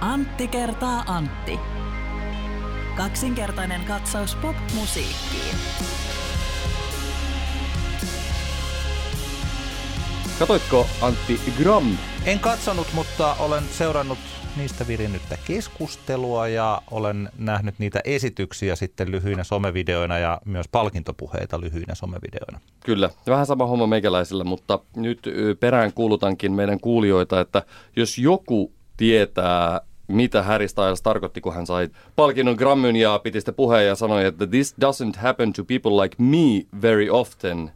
Antti kertaa Antti. Kaksinkertainen katsaus pop-musiikkiin. Katoitko Antti Gram? En katsonut, mutta olen seurannut niistä virinnyttä keskustelua ja olen nähnyt niitä esityksiä sitten lyhyinä somevideoina ja myös palkintopuheita lyhyinä somevideoina. Kyllä, vähän sama homma meikäläisillä, mutta nyt perään kuulutankin meidän kuulijoita, että jos joku tietää mitä Harry Styles tarkoitti, kun hän sai palkinnon Grammyn ja piti sitten puheen ja sanoi, että this doesn't happen to people like me very often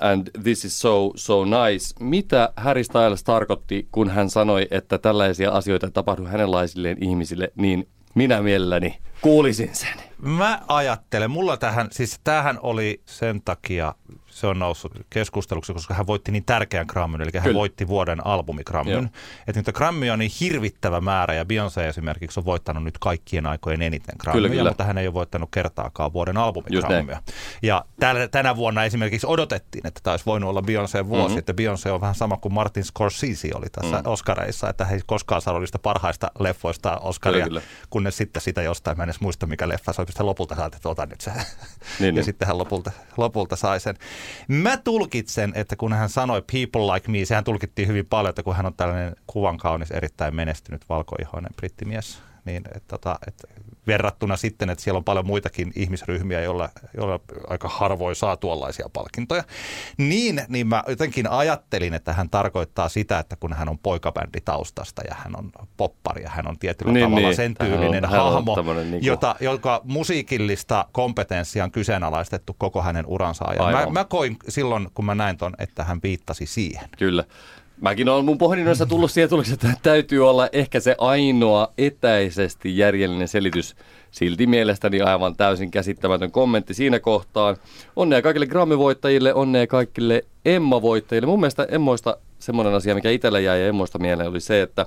and this is so, so nice. Mitä Harry Styles tarkoitti, kun hän sanoi, että tällaisia asioita tapahtuu hänenlaisilleen ihmisille, niin minä mielelläni kuulisin sen. Mä ajattelen, mulla tähän, siis tämähän oli sen takia se on noussut keskusteluksi, koska hän voitti niin tärkeän Grammyn, eli hän Kyllä. voitti vuoden albumigrammyn. Että niitä Grammyja on niin hirvittävä määrä, ja Beyoncé esimerkiksi on voittanut nyt kaikkien aikojen eniten Grammyja, kyllä, kyllä. mutta hän ei ole voittanut kertaakaan vuoden albumigrammyja. Ja täl, tänä vuonna esimerkiksi odotettiin, että tämä olisi voinut olla Beyoncé vuosi, mm-hmm. että Beyoncé on vähän sama kuin Martin Scorsese oli tässä mm-hmm. Oscareissa, että he ei koskaan saanut niistä parhaista leffoista Oscaria, kyllä, kyllä. kunnes sitten sitä jostain, mä en edes muista mikä leffa, se oli lopulta saat, että ota nyt se. Niin, ja niin. sitten hän lopulta, lopulta sai sen. Mä tulkitsen, että kun hän sanoi people like me, sehän tulkittiin hyvin paljon, että kun hän on tällainen kuvan kaunis, erittäin menestynyt valkoihoinen brittimies, niin että, tota, että verrattuna sitten, että siellä on paljon muitakin ihmisryhmiä, joilla, joilla aika harvoin saa tuollaisia palkintoja. Niin, niin mä jotenkin ajattelin, että hän tarkoittaa sitä, että kun hän on poikabändi taustasta ja hän on poppari ja hän on tietyllä niin, tavalla niin. sen tyylinen hän on, hahmo, hän on niin kuin... jota, joka musiikillista kompetenssia on kyseenalaistettu koko hänen uransa ajan. Mä, mä koin silloin, kun mä näin ton, että hän viittasi siihen. Kyllä. Mäkin olen mun pohdinnoissa tullut siihen tulokseen, että täytyy olla ehkä se ainoa etäisesti järjellinen selitys. Silti mielestäni aivan täysin käsittämätön kommentti siinä kohtaan. Onnea kaikille Grammy-voittajille, onnea kaikille Emma-voittajille. Mun mielestä Emmoista semmoinen asia, mikä itsellä jäi ja Emmoista mieleen, oli se, että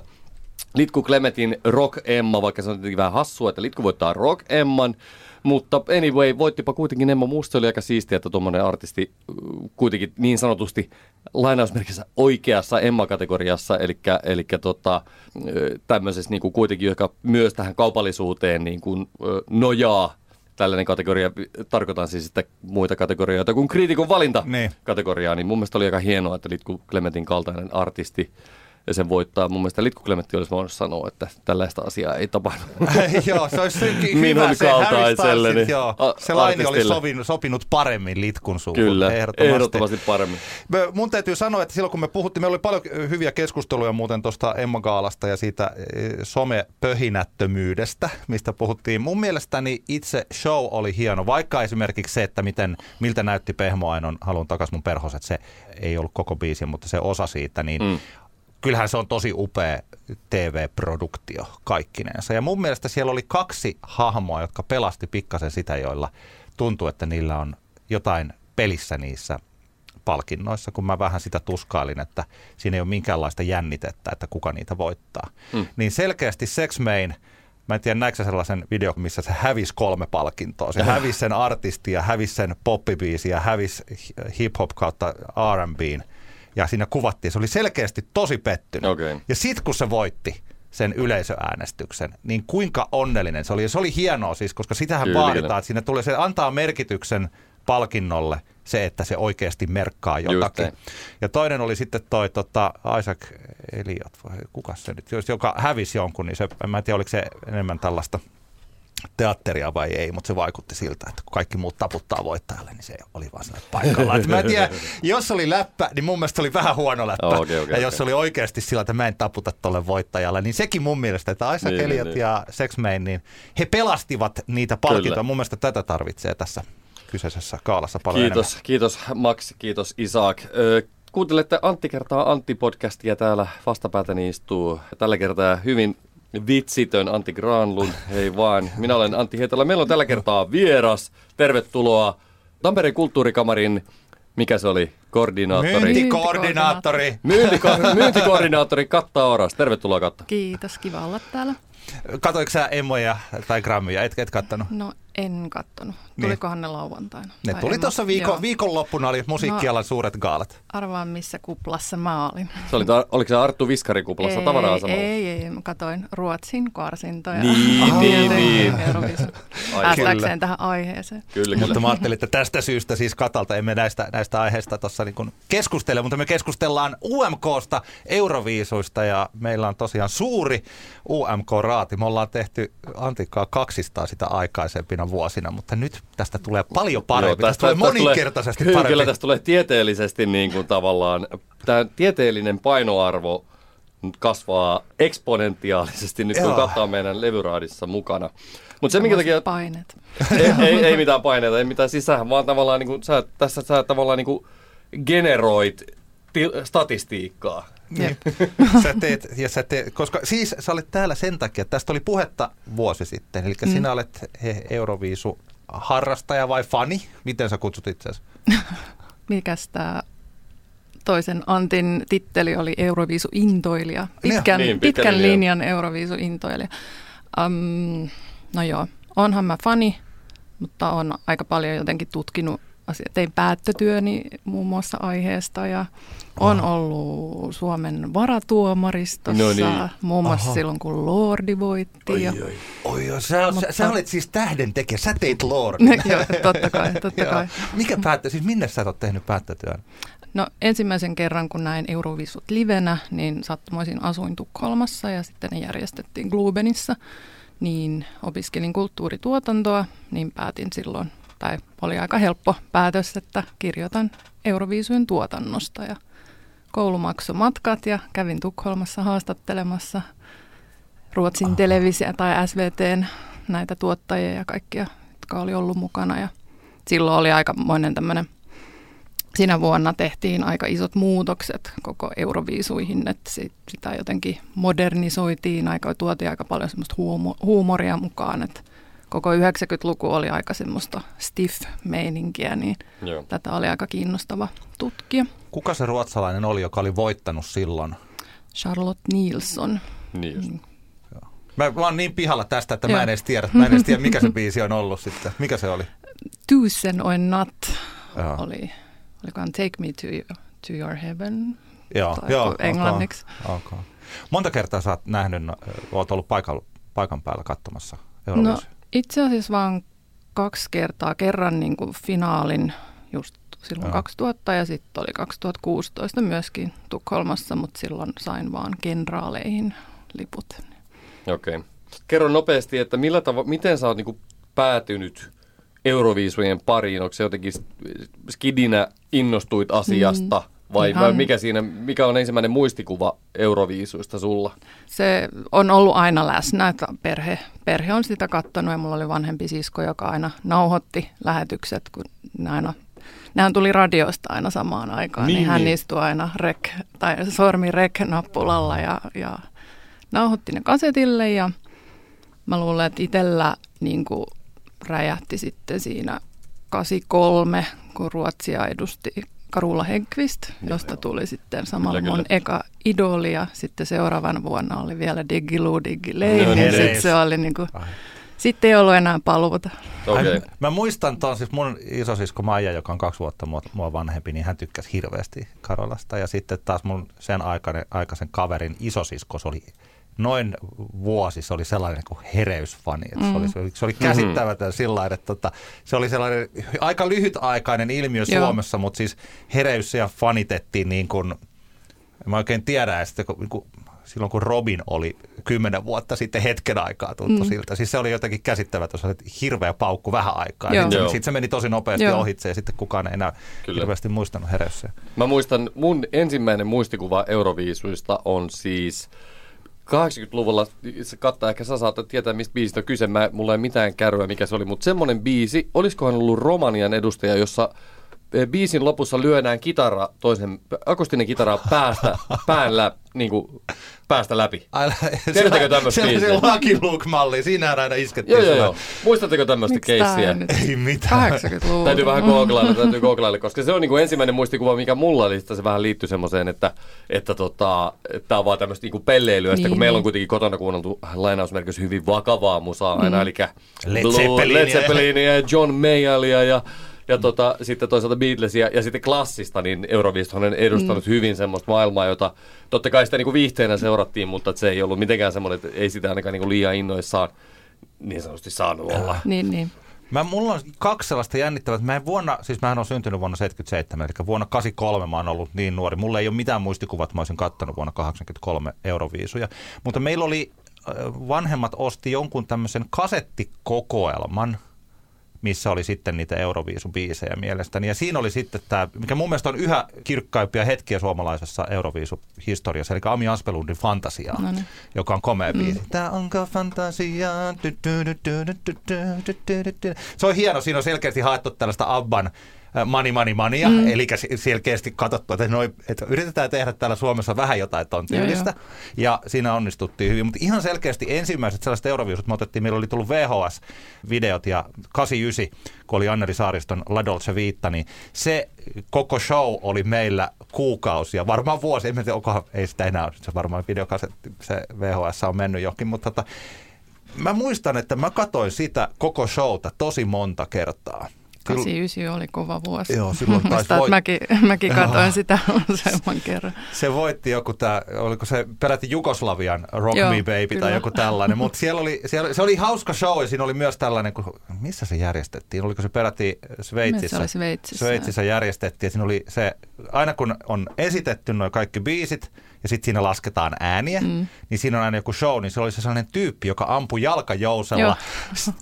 Litku Clementin Rock Emma, vaikka se on tietenkin vähän hassua, että Litku voittaa Rock Emman, mutta anyway, voittipa kuitenkin Emma. Musta oli aika siistiä, että tuommoinen artisti kuitenkin niin sanotusti lainausmerkissä oikeassa Emma-kategoriassa, eli, eli tota, tämmöisessä niin kuin kuitenkin, joka myös tähän kaupallisuuteen niin kuin, nojaa tällainen kategoria, tarkoitan siis että muita kategorioita kuin kriitikon valinta niin. kategoriaa, niin mun mielestä oli aika hienoa, että Litku Clementin kaltainen artisti ja sen voittaa. Mun mielestä Litku Klementti olisi voinut sanoa, että tällaista asiaa ei tapahdu. joo, se olisi Minun se kaltaiselle. Niin joo, se laini oli sopinut, sopinut paremmin Litkun suuhun. Kyllä, ehdottomasti. ehdottomasti paremmin. Me, mun täytyy sanoa, että silloin kun me puhuttiin, meillä oli paljon hyviä keskusteluja muuten tuosta Emma Gaalasta ja siitä e, somepöhinättömyydestä, mistä puhuttiin. Mun mielestäni itse show oli hieno, vaikka esimerkiksi se, että miten, miltä näytti Pehmoainon Haluan takas mun perhoset, se ei ollut koko biisi, mutta se osa siitä, niin mm kyllähän se on tosi upea TV-produktio kaikkinensa. Ja mun mielestä siellä oli kaksi hahmoa, jotka pelasti pikkasen sitä, joilla tuntuu, että niillä on jotain pelissä niissä palkinnoissa, kun mä vähän sitä tuskailin, että siinä ei ole minkäänlaista jännitettä, että kuka niitä voittaa. Mm. Niin selkeästi Sex Main, mä en tiedä näikö sellaisen video, missä se hävisi kolme palkintoa. Se hävisi sen artisti ja hävisi sen poppibiisi ja hävisi hip-hop kautta R&Bn ja siinä kuvattiin. Se oli selkeästi tosi pettynyt. Okay. Ja sitten kun se voitti sen yleisöäänestyksen, niin kuinka onnellinen se oli. Ja se oli hienoa siis, koska sitähän Kyllä. vaaditaan, että siinä tulee, se antaa merkityksen palkinnolle se, että se oikeasti merkkaa jotakin. Ja toinen oli sitten toi tota, Isaac Eliot, vai kuka se nyt, joka hävisi jonkun, niin se, en tiedä oliko se enemmän tällaista – teatteria vai ei, mutta se vaikutti siltä, että kun kaikki muut taputtaa voittajalle, niin se oli vaan sillä paikalla. Että mä en tiedä, jos oli läppä, niin mun mielestä oli vähän huono läppä. Okay, okay, ja jos okay. oli oikeasti sillä, että mä en taputa tolle voittajalle, niin sekin mun mielestä, että Isaac niin, Elliot niin, ja Sex Main, niin he pelastivat niitä palkintoja. Mun mielestä tätä tarvitsee tässä kyseisessä kaalassa paljon Kiitos, enemmän. kiitos Max, kiitos Isaac. Kuuntelette Antti kertaa Antti-podcastia täällä vastapäätäni istuu tällä kertaa hyvin vitsitön Antti Granlund. Hei vaan, minä olen Antti Hietala. Meillä on tällä kertaa vieras. Tervetuloa Tampereen kulttuurikamarin mikä se oli? Koordinaattori. Myyntikoordinaattori. Myyntiko- myyntikoordinaattori Katta Oras. Tervetuloa Katta. Kiitos, kiva olla täällä. Katoiko sä Emmoja tai Grammia? Et, et kattanut? No En kattonut. Tulikohan ne lauantaina? Ne Tai tuli tuossa viikon, joo. viikonloppuna, oli musiikkialan suuret gaalat. Arvaa, missä kuplassa mä olin. Se oli, oliko se Arttu Viskarikuplassa tavara-asemalla? ei, ei, mä katsoin Ruotsin karsintoja. Niin, Ja niin, niin. Päästäkseen tähän aiheeseen. Kyllä, kyllä. Mutta mä ajattelin, että tästä syystä siis Katalta emme näistä, näistä aiheista tuossa niin keskustele, mutta me keskustellaan UMKsta, Euroviisuista ja meillä on tosiaan suuri UMK-raati. Me ollaan tehty Antikkaa 200 sitä aikaisempina vuosina, mutta nyt tästä tulee paljon parempi. Joo, tästä, tulee moninkertaisesti kyllä, parempi. Kyllä tästä tulee tieteellisesti niin kuin tavallaan, tämä tieteellinen painoarvo kasvaa eksponentiaalisesti nyt kun Joo. katsotaan meidän levyraadissa mukana. Mutta se minkä takia, Paineet. ei, ei, ei mitään paineita, ei mitään, siis sähän vaan tavallaan, niin kuin, sä, tässä sä tavallaan niin kuin generoit ti- statistiikkaa. Niin. sä teet, ja sä teet, koska siis sä olet täällä sen takia, että tästä oli puhetta vuosi sitten, eli mm. sinä olet he, Euroviisu harrastaja vai fani? Miten sä kutsut itseäsi? Mikäs tämä toisen Antin titteli oli Euroviisu-intoilija. Pitkän, Niin, niin, pitkän pitkän linjan. Euroviisu-intoilija. Um, no joo, onhan mä fani, mutta on aika paljon jotenkin tutkinut asia. Tein päättötyöni muun muassa aiheesta ja on ollut Suomen varatuomaristossa, No niin. muun muassa Aha. silloin kun Lordi voitti. ja, Oi joo, sä, Mutta- sä, sä olet siis tähden tekijä, sä teit Lordin. joo, totta kai, totta kai. Mikä päättö, siis minne sä oot tehnyt päättötyön? No ensimmäisen kerran, kun näin Eurovisut livenä, niin sattumoisin asuin Tukholmassa ja sitten ne järjestettiin Glubenissa. Niin opiskelin kulttuurituotantoa, niin päätin silloin, tai oli aika helppo päätös, että kirjoitan Euroviisujen tuotannosta. Ja koulu maksoi matkat ja kävin Tukholmassa haastattelemassa Ruotsin televisio- tai SVTn näitä tuottajia ja kaikkia, jotka oli ollut mukana. Ja silloin oli aikamoinen tämmöinen Sinä vuonna tehtiin aika isot muutokset koko Euroviisuihin, että sit- sitä jotenkin modernisoitiin, aika, tuotiin aika paljon semmoista huumo, huumoria mukaan, että koko 90-luku oli aika semmoista stiff-meininkiä, niin Joo. tätä oli aika kiinnostava tutkia. Kuka se ruotsalainen oli, joka oli voittanut silloin? Charlotte Nilsson. Niin just. Mä, mä oon niin pihalla tästä, että mä en edes tiedä, mä en edes tiedä, mikä se biisi on ollut sitten. Mikä se oli? Tusen oin nat Joo. oli, olikohan Take Me to, you, to Your Heaven, Joo, tai joo. englanniksi. Okay. okay. Monta kertaa sä oot nähnyt, no, oot ollut paikan, paikan päällä katsomassa No Euroviisuja? Itse asiassa vaan kaksi kertaa. Kerran niin kuin finaalin just silloin Joo. 2000 ja sitten oli 2016 myöskin Tukholmassa, mutta silloin sain vaan kenraaleihin liput. Okei. Kerro nopeasti, että millä tavo- miten sä oot niinku päätynyt Euroviisujen pariin? Onko se jotenkin skidinä innostuit asiasta vai, Ihan- vai mikä, siinä, mikä on ensimmäinen muistikuva Euroviisuista sulla? Se on ollut aina läsnä, että perhe, perhe on sitä katsonut ja mulla oli vanhempi sisko, joka aina nauhoitti lähetykset, kun ne aina Nehän tuli radiosta aina samaan aikaan, niin, Niin, niin hän niin. istui aina rek, tai sormi rek-nappulalla ja, ja nauhoitti ne kasetille ja mä luulen, että itsellä niin räjähti sitten siinä 83, kun Ruotsia edusti Karula Henkvist, josta tuli sitten samalla Kyllä, mun eka idoli ja sitten seuraavan vuonna oli vielä Diggiloo Diggilei, No niin niin. sitten se oli niin kuin, sitten ei ollut enää paluuta. Okei. Ai, Mä muistan tuon, siis mun isosisko Maija, joka on kaksi vuotta mua, mua vanhempi, niin hän tykkäsi hirveästi Karolasta. Ja sitten taas mun sen aikainen, aikaisen kaverin isosisko, se oli noin vuosi, se oli sellainen kuin hereysfani. Että se, oli, se, oli, se oli käsittämätön sillä lailla, että tota, se oli sellainen aika lyhytaikainen ilmiö Joo. Suomessa, mutta siis hereys ja fanitettiin niin kuin, en mä oikein tiedä, ja sitten kun, niin kuin, silloin kun Robin oli kymmenen vuotta sitten hetken aikaa tuntui mm. siltä. Siis se oli jotenkin käsittämätön, se oli hirveä paukku vähän aikaa. Joo. Sitten Joo. se, sit se meni tosi nopeasti Joo. ohitse ja sitten kukaan ei enää Kyllä. Hirveästi muistanut hereyssä. Mä muistan, mun ensimmäinen muistikuva Euroviisuista on siis 80-luvulla, se kattaa ehkä sä saatat tietää, mistä biisistä on kyse, mä, mulla ei mitään kärryä, mikä se oli, mutta semmoinen biisi, olisikohan ollut Romanian edustaja, jossa biisin lopussa lyödään kitara toisen, akustinen kitara päästä, pään lä, niin kuin, päästä läpi. Tiedättekö tämmöistä Se biisiä? se Lucky Luke-malli, siinä aina iskettiin. Joo, joo, joo. Muistatteko tämmöistä keissiä? Ei mitään. 80-luvulla. Täytyy vähän googlailla, täytyy googlailla, koska se on niin kuin ensimmäinen muistikuva, mikä mulla oli, että se vähän liittyy semmoiseen, että, että tota, tämä on vaan tämmöistä niin pelleilyä, niin, Niin, kun meillä on niin. kuitenkin kotona kuunneltu lainausmerkissä hyvin vakavaa musaa aina, eli Led Zeppelinia. Ja John Mayalia ja ja tota, sitten toisaalta Beatlesia ja sitten klassista, niin Euroviisut on edustanut mm. hyvin semmoista maailmaa, jota totta kai sitä niin kuin viihteenä seurattiin, mutta se ei ollut mitenkään semmoinen, että ei sitä ainakaan niin kuin liian innoissaan niin sanotusti saanut olla. Niin, niin. Mä, mulla on kaksi sellaista jännittävää, että mä en vuonna, siis mähän on syntynyt vuonna 77, eli vuonna 83 mä oon ollut niin nuori. Mulla ei ole mitään muistikuvat, mä olisin kattanut vuonna 83 Euroviisuja. Mutta meillä oli, äh, vanhemmat osti jonkun tämmöisen kasettikokoelman, missä oli sitten niitä Euroviisubiisejä mielestäni. Ja siinä oli sitten tämä, mikä mun mielestä on yhä kirkkaimpia hetkiä suomalaisessa Euroviisuhistoriassa, eli Ami Aspelundin Fantasia, no niin. joka on komea mm. biisi. Tämä onko fantasia? Se on hieno, siinä on selkeästi haettu tällaista Abban Mani Mani Mania, mm. eli se- selkeästi katsottu, että, noi, että yritetään tehdä täällä Suomessa vähän jotain ton Joo, tyylistä. Ja siinä onnistuttiin hyvin, mutta ihan selkeästi ensimmäiset sellaiset Euroviisut me otettiin, meillä oli tullut VHS-videot ja 89, kun oli Anneri Saariston La Dolce Vita, niin se koko show oli meillä kuukausia, varmaan vuosi, en tiedä, onkohan, ei sitä enää ole, se varmaan videokasetti, se VHS on mennyt johonkin, mutta tota, mä muistan, että mä katoin sitä koko showta tosi monta kertaa. Kyllä- 89 oli kova vuosi. Joo, silloin taisi voit- että mäkin, mäkin katsoin sitä useamman kerran. se voitti joku tämä, oliko se peräti Jugoslavian Rock Joo, Me Baby kyllä. tai joku tällainen, mutta siellä oli, siellä, se oli hauska show ja siinä oli myös tällainen, kun, missä se järjestettiin, oliko se peräti Sveitsissä? Se oli Sveitsissä. Sveitsissä järjestettiin ja siinä oli se, aina kun on esitetty noin kaikki biisit ja sitten siinä lasketaan ääniä, mm. niin siinä on aina joku show, niin se oli se sellainen tyyppi, joka ampui jalkajousella Joo.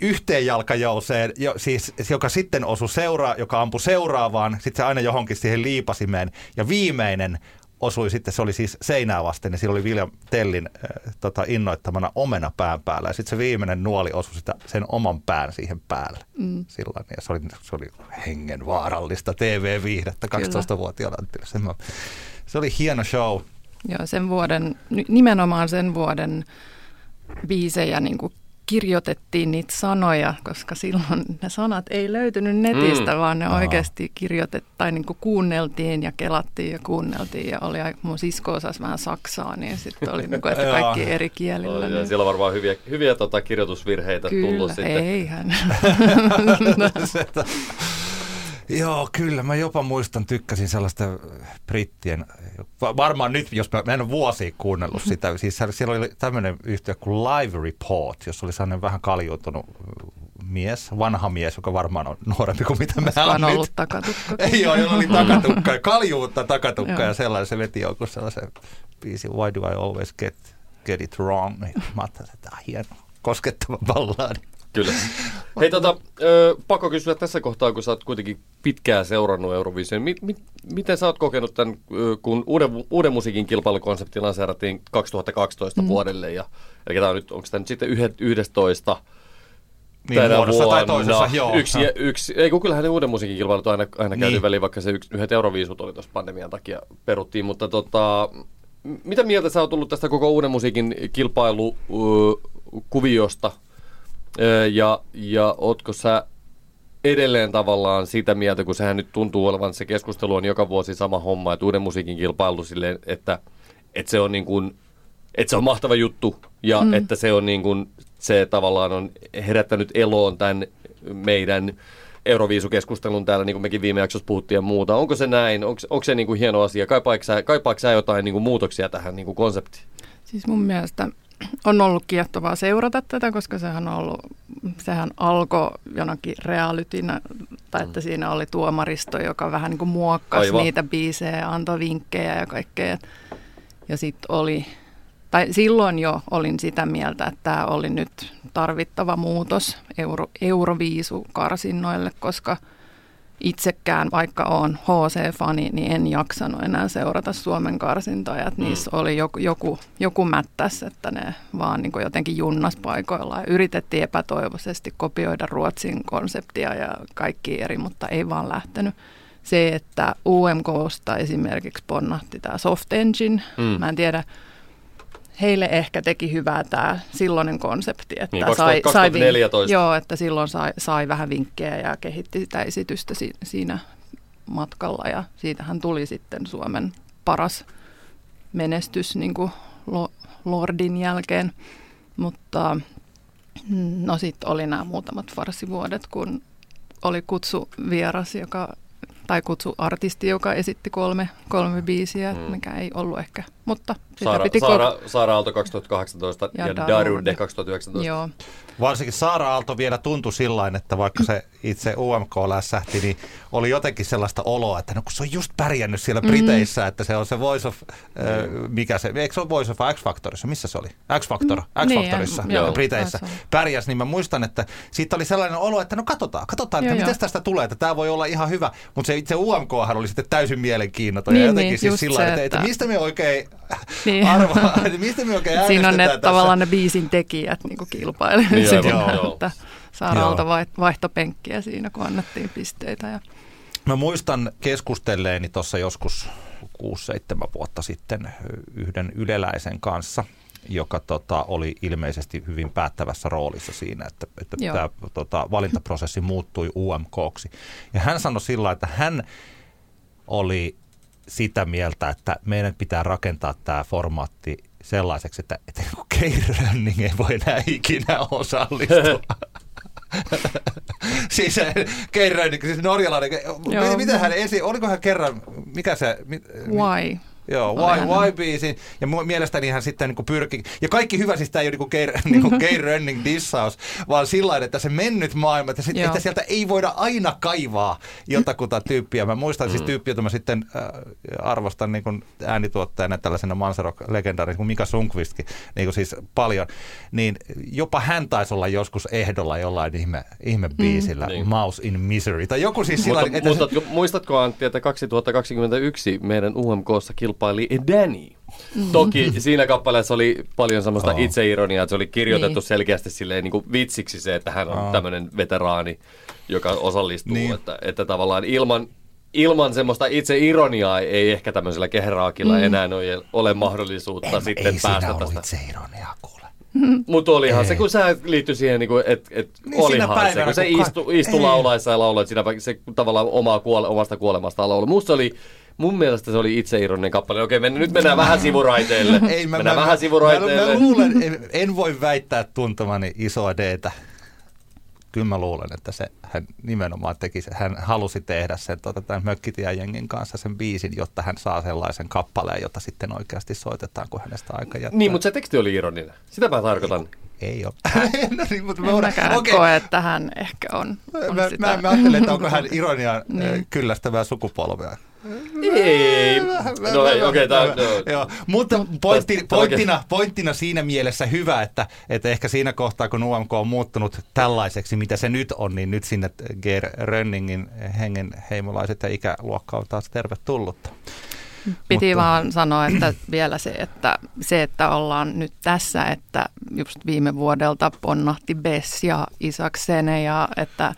yhteen jalkajouseen, jo, siis, joka sitten osui seuraa, joka ampui seuraavaan, sitten se aina johonkin siihen liipasimeen ja viimeinen osui sitten, se oli siis seinää vasten, ja sillä oli William Tellin äh, tota, innoittamana omena pään päällä, ja sitten se viimeinen nuoli osui sitä, sen oman pään siihen päälle. Mm. Silloin, ja se oli, se oli hengenvaarallista TV-viihdettä 12-vuotiaana. Se, oli hieno show. Joo, sen vuoden, nimenomaan sen vuoden biisejä niin kuin kirjoitettiin niitä sanoja, koska silloin ne sanat ei löytynyt netistä, Mm. vaan ne Aha. oikeasti kirjoitettiin tai niin kuin kuunneltiin ja kelattiin ja kuunneltiin. Ja oli, mun sisko osasi vähän saksaa, niin sitten oli niin kuin, että kaikki eri kielillä. Niin. siellä on varmaan hyviä, hyviä tota, kirjoitusvirheitä tullut Kyllä, sitten. eihän. Joo, kyllä. Mä jopa muistan, tykkäsin sellaista brittien, va- varmaan nyt, jos mä, mä en ole vuosia kuunnellut sitä, siis siellä- oli tämmöinen yhtiö kuin Live Report, jossa oli sellainen vähän kaljuutunut mies, vanha mies, joka varmaan on nuorempi kuin mitä mä Olisikohan oon nyt. ollut takatukka. Ei ole, jolla oli takatukka ja kaljuutta takatukka Joo. ja sellainen. Se veti jonkun sellaisen biisin Why do I always get, get it wrong? Niin Mä ajattelin, että tämä on hieno, koskettava ballaadi. Kyllä. Hei, tota, ö, pakko kysyä tässä kohtaa, kun sä oot kuitenkin pitkään seurannut Eurovision. Mi- mi- miten sä oot kokenut tämän, kun uuden, uuden musiikin kilpailukonsepti lanseerattiin 2012 mm. vuodelle, ja, eli tämä on nyt, onko tämä nyt sitten yhdet, 11 Niin, tänä muodossa tai vuonna. toisessa, joo. Yksi, ja, yksi, ei kun kyllähän ne uuden musiikin kilpailut on aina, aina Niin. käyty väliin, vaikka se yksi, yhdet euroviisut oli tuossa pandemian takia peruttiin, mutta tota, mitä mieltä sä oot tullut tästä koko uuden musiikin kilpailukuviosta? Ja, ja ootko sä edelleen tavallaan sitä mieltä, kun sehän nyt tuntuu olevan, se keskustelu on joka vuosi sama homma, että uuden musiikin kilpailu silleen, että, että se on niin kuin, että se on mahtava juttu ja mm. että se on niin kuin, se tavallaan on herättänyt eloon tämän meidän Euroviisukeskustelun täällä, niin kuin mekin viime jaksossa puhuttiin ja muuta. Onko se näin? Onko, onko se niin kuin hieno asia? Kaipaako sä, kaipaako sä jotain niin kuin muutoksia tähän niin kuin konseptiin? Siis mun mielestä on ollut kiehtovaa seurata tätä, koska sehän on ollut, sehän alkoi jonakin realitynä, tai että siinä oli tuomaristo, joka vähän niin kuin muokkasi Aivan. niitä biisejä ja antoi vinkkejä ja kaikkea. Ja sitten oli, tai silloin jo olin sitä mieltä, että tämä oli nyt tarvittava muutos euro, Euroviisu-karsinnoille, koska itsekään, vaikka olen HC-fani, niin en jaksanut enää seurata Suomen karsintoja. Että niissä oli joku, joku, joku mättäs, että ne vaan niin jotenkin junnas paikoillaan. Ja Yritettiin epätoivoisesti kopioida Ruotsin konseptia ja kaikki eri, mutta ei vaan lähtenyt. se, että UMKsta esimerkiksi ponnahti tämä Soft Engine. Mm. Mä en tiedä, heille ehkä teki hyvää tämä silloinen konsepti, että Niin, sai, 2000 sai, 2014. joo, että silloin sai, sai vähän vinkkejä ja kehitti sitä esitystä si, siinä matkalla ja siitähän tuli sitten Suomen paras menestys niin kuin lo, Lordin jälkeen, mutta mm, no sitten oli nämä muutamat farsivuodet, kun oli kutsu vieras, joka tai kutsu artisti, joka esitti kolme, kolme biisiä, mm. mikä ei ollut ehkä, mutta sitä Saara, piti Saara, Saara Aalto 2018 ja, Ja Darude. Darude 2019. Joo, Varsinkin Saara Aalto vielä tuntui sillä että vaikka se itse UMK lässähti, niin oli jotenkin sellaista oloa, että no kun se on just pärjännyt siellä Briteissä, mm. että se on se Voice of, äh, mikä se, eikö se ole Voice of X-Factorissa, missä se oli? X-Factor, X-Factorissa, Niin, joo, Briteissä pärjäs, niin mä muistan, että siitä oli sellainen olo, että no katsotaan, katsotaan, että miten tästä tulee, että tämä voi olla ihan hyvä, mutta se itse UMKhan oli sitten täysin mielenkiinnoton ja Niin, jotenkin niin, siis sillä että että- mistä me oikein Niin. arvaa, että mistä me oikein Siinä on ne tässä. tavallaan ne biisin tekijät niin kilpailevat Niin, aivan, joo. että Saaraalta vaihtopenkkiä siinä, kun annettiin pisteitä. Ja, Mä muistan keskustelleeni tuossa joskus 6-7 vuotta sitten yhden yleläisen kanssa, joka tota, oli ilmeisesti hyvin päättävässä roolissa siinä, että, että Joo. tämä tota, valintaprosessi muuttui UMKksi. Ja hän sanoi sillä, että hän oli sitä mieltä, että meidän pitää rakentaa tämä formaatti sellaiseksi, että, että Keirönning ei voi enää ikinä osallistua. siis kerran, siis norjalainen, Joo. mitä hän esi, oliko hän kerran, mikä se, mit, why? Joo, Why, why biisin. Ja mielestäni hän sitten niin pyrki, ja kaikki hyvä, siis tämä ei ole niin Keir, niin Keir Rönning dissaus, vaan sillä että se mennyt maailma, että, sit, että sieltä ei voida aina kaivaa jotakuta tyyppiä. Mä muistan siis tyyppiä, jota mä sitten äh, arvostan niin kuin äänituottajana tällaisena Manserok-legendaarina kuin Mika Sunkvistkin, niin kuin siis paljon, niin jopa hän taisi olla joskus ehdolla jollain ihme, ihme biisillä, Niin. Mouse in Misery, tai joku siis sillä Mutta, että se- muistatko, muistatko Antti, että 2021 meidän UMKssa kilpaili Danny? Mm. Toki siinä kappaleessa oli paljon semmoista Oo. itseironiaa, että se oli kirjoitettu Niin. selkeästi silleen niin kuin vitsiksi se, että hän on Oo. tämmöinen veteraani, joka osallistuu. Niin. Että, että tavallaan ilman, ilman semmoista itseironiaa ei ehkä tämmöisellä kehraakilla mm. enää ole, ole mahdollisuutta sitten ei päästä siinä tästä. itse ironiaa kuule. Mutta olihan Ei. se, kun sä liittyi siihen, niin että et, Niin olihan se, päivänä, kun se kun ka- istu, istu laulaessa ja lauloi, että siinä se tavallaan omaa kuole, omasta kuolemastaan laulu. Musta se oli, mun mielestä se oli itseironinen kappale. Okei, men, nyt mennään vähän sivuraiteille. Ei, mä, mennään mä, vähän mä, sivuraiteille. mä, mä luulen, en, en voi väittää tuntemani isoa Dtä. Kyllä mä luulen, että se, hän nimenomaan teki se, hän halusi tehdä sen tota, tämän Mökkitiä-jengin kanssa sen biisin, jotta hän saa sellaisen kappaleen, jota sitten oikeasti soitetaan, kun hänestä aika jättää. Niin, mutta se teksti oli ironinen. Sitä mä tarkoitan. Ei ole. no niin, mutta mä, En mäkään okei. koe, että hän ehkä on, on Mä, sitä. mä, mä ajattelen, että onko hän ironian niin. kyllästävää sukupolvea. Ei. No ei, okei, tää no. Joo, mutta pointti, pointtina, pointtina siinä mielessä hyvä, että, että ehkä siinä kohtaa, kun UMK on muuttunut tällaiseksi, mitä se nyt on, niin nyt sinne Ger Rönningin hengen heimolaiset ja ikäluokka on taas tervetullutta. Piti Mutta- vaan sanoa, että vielä se että, se, että ollaan nyt tässä, että just viime vuodelta ponnahti Bess ja Isaksene ja että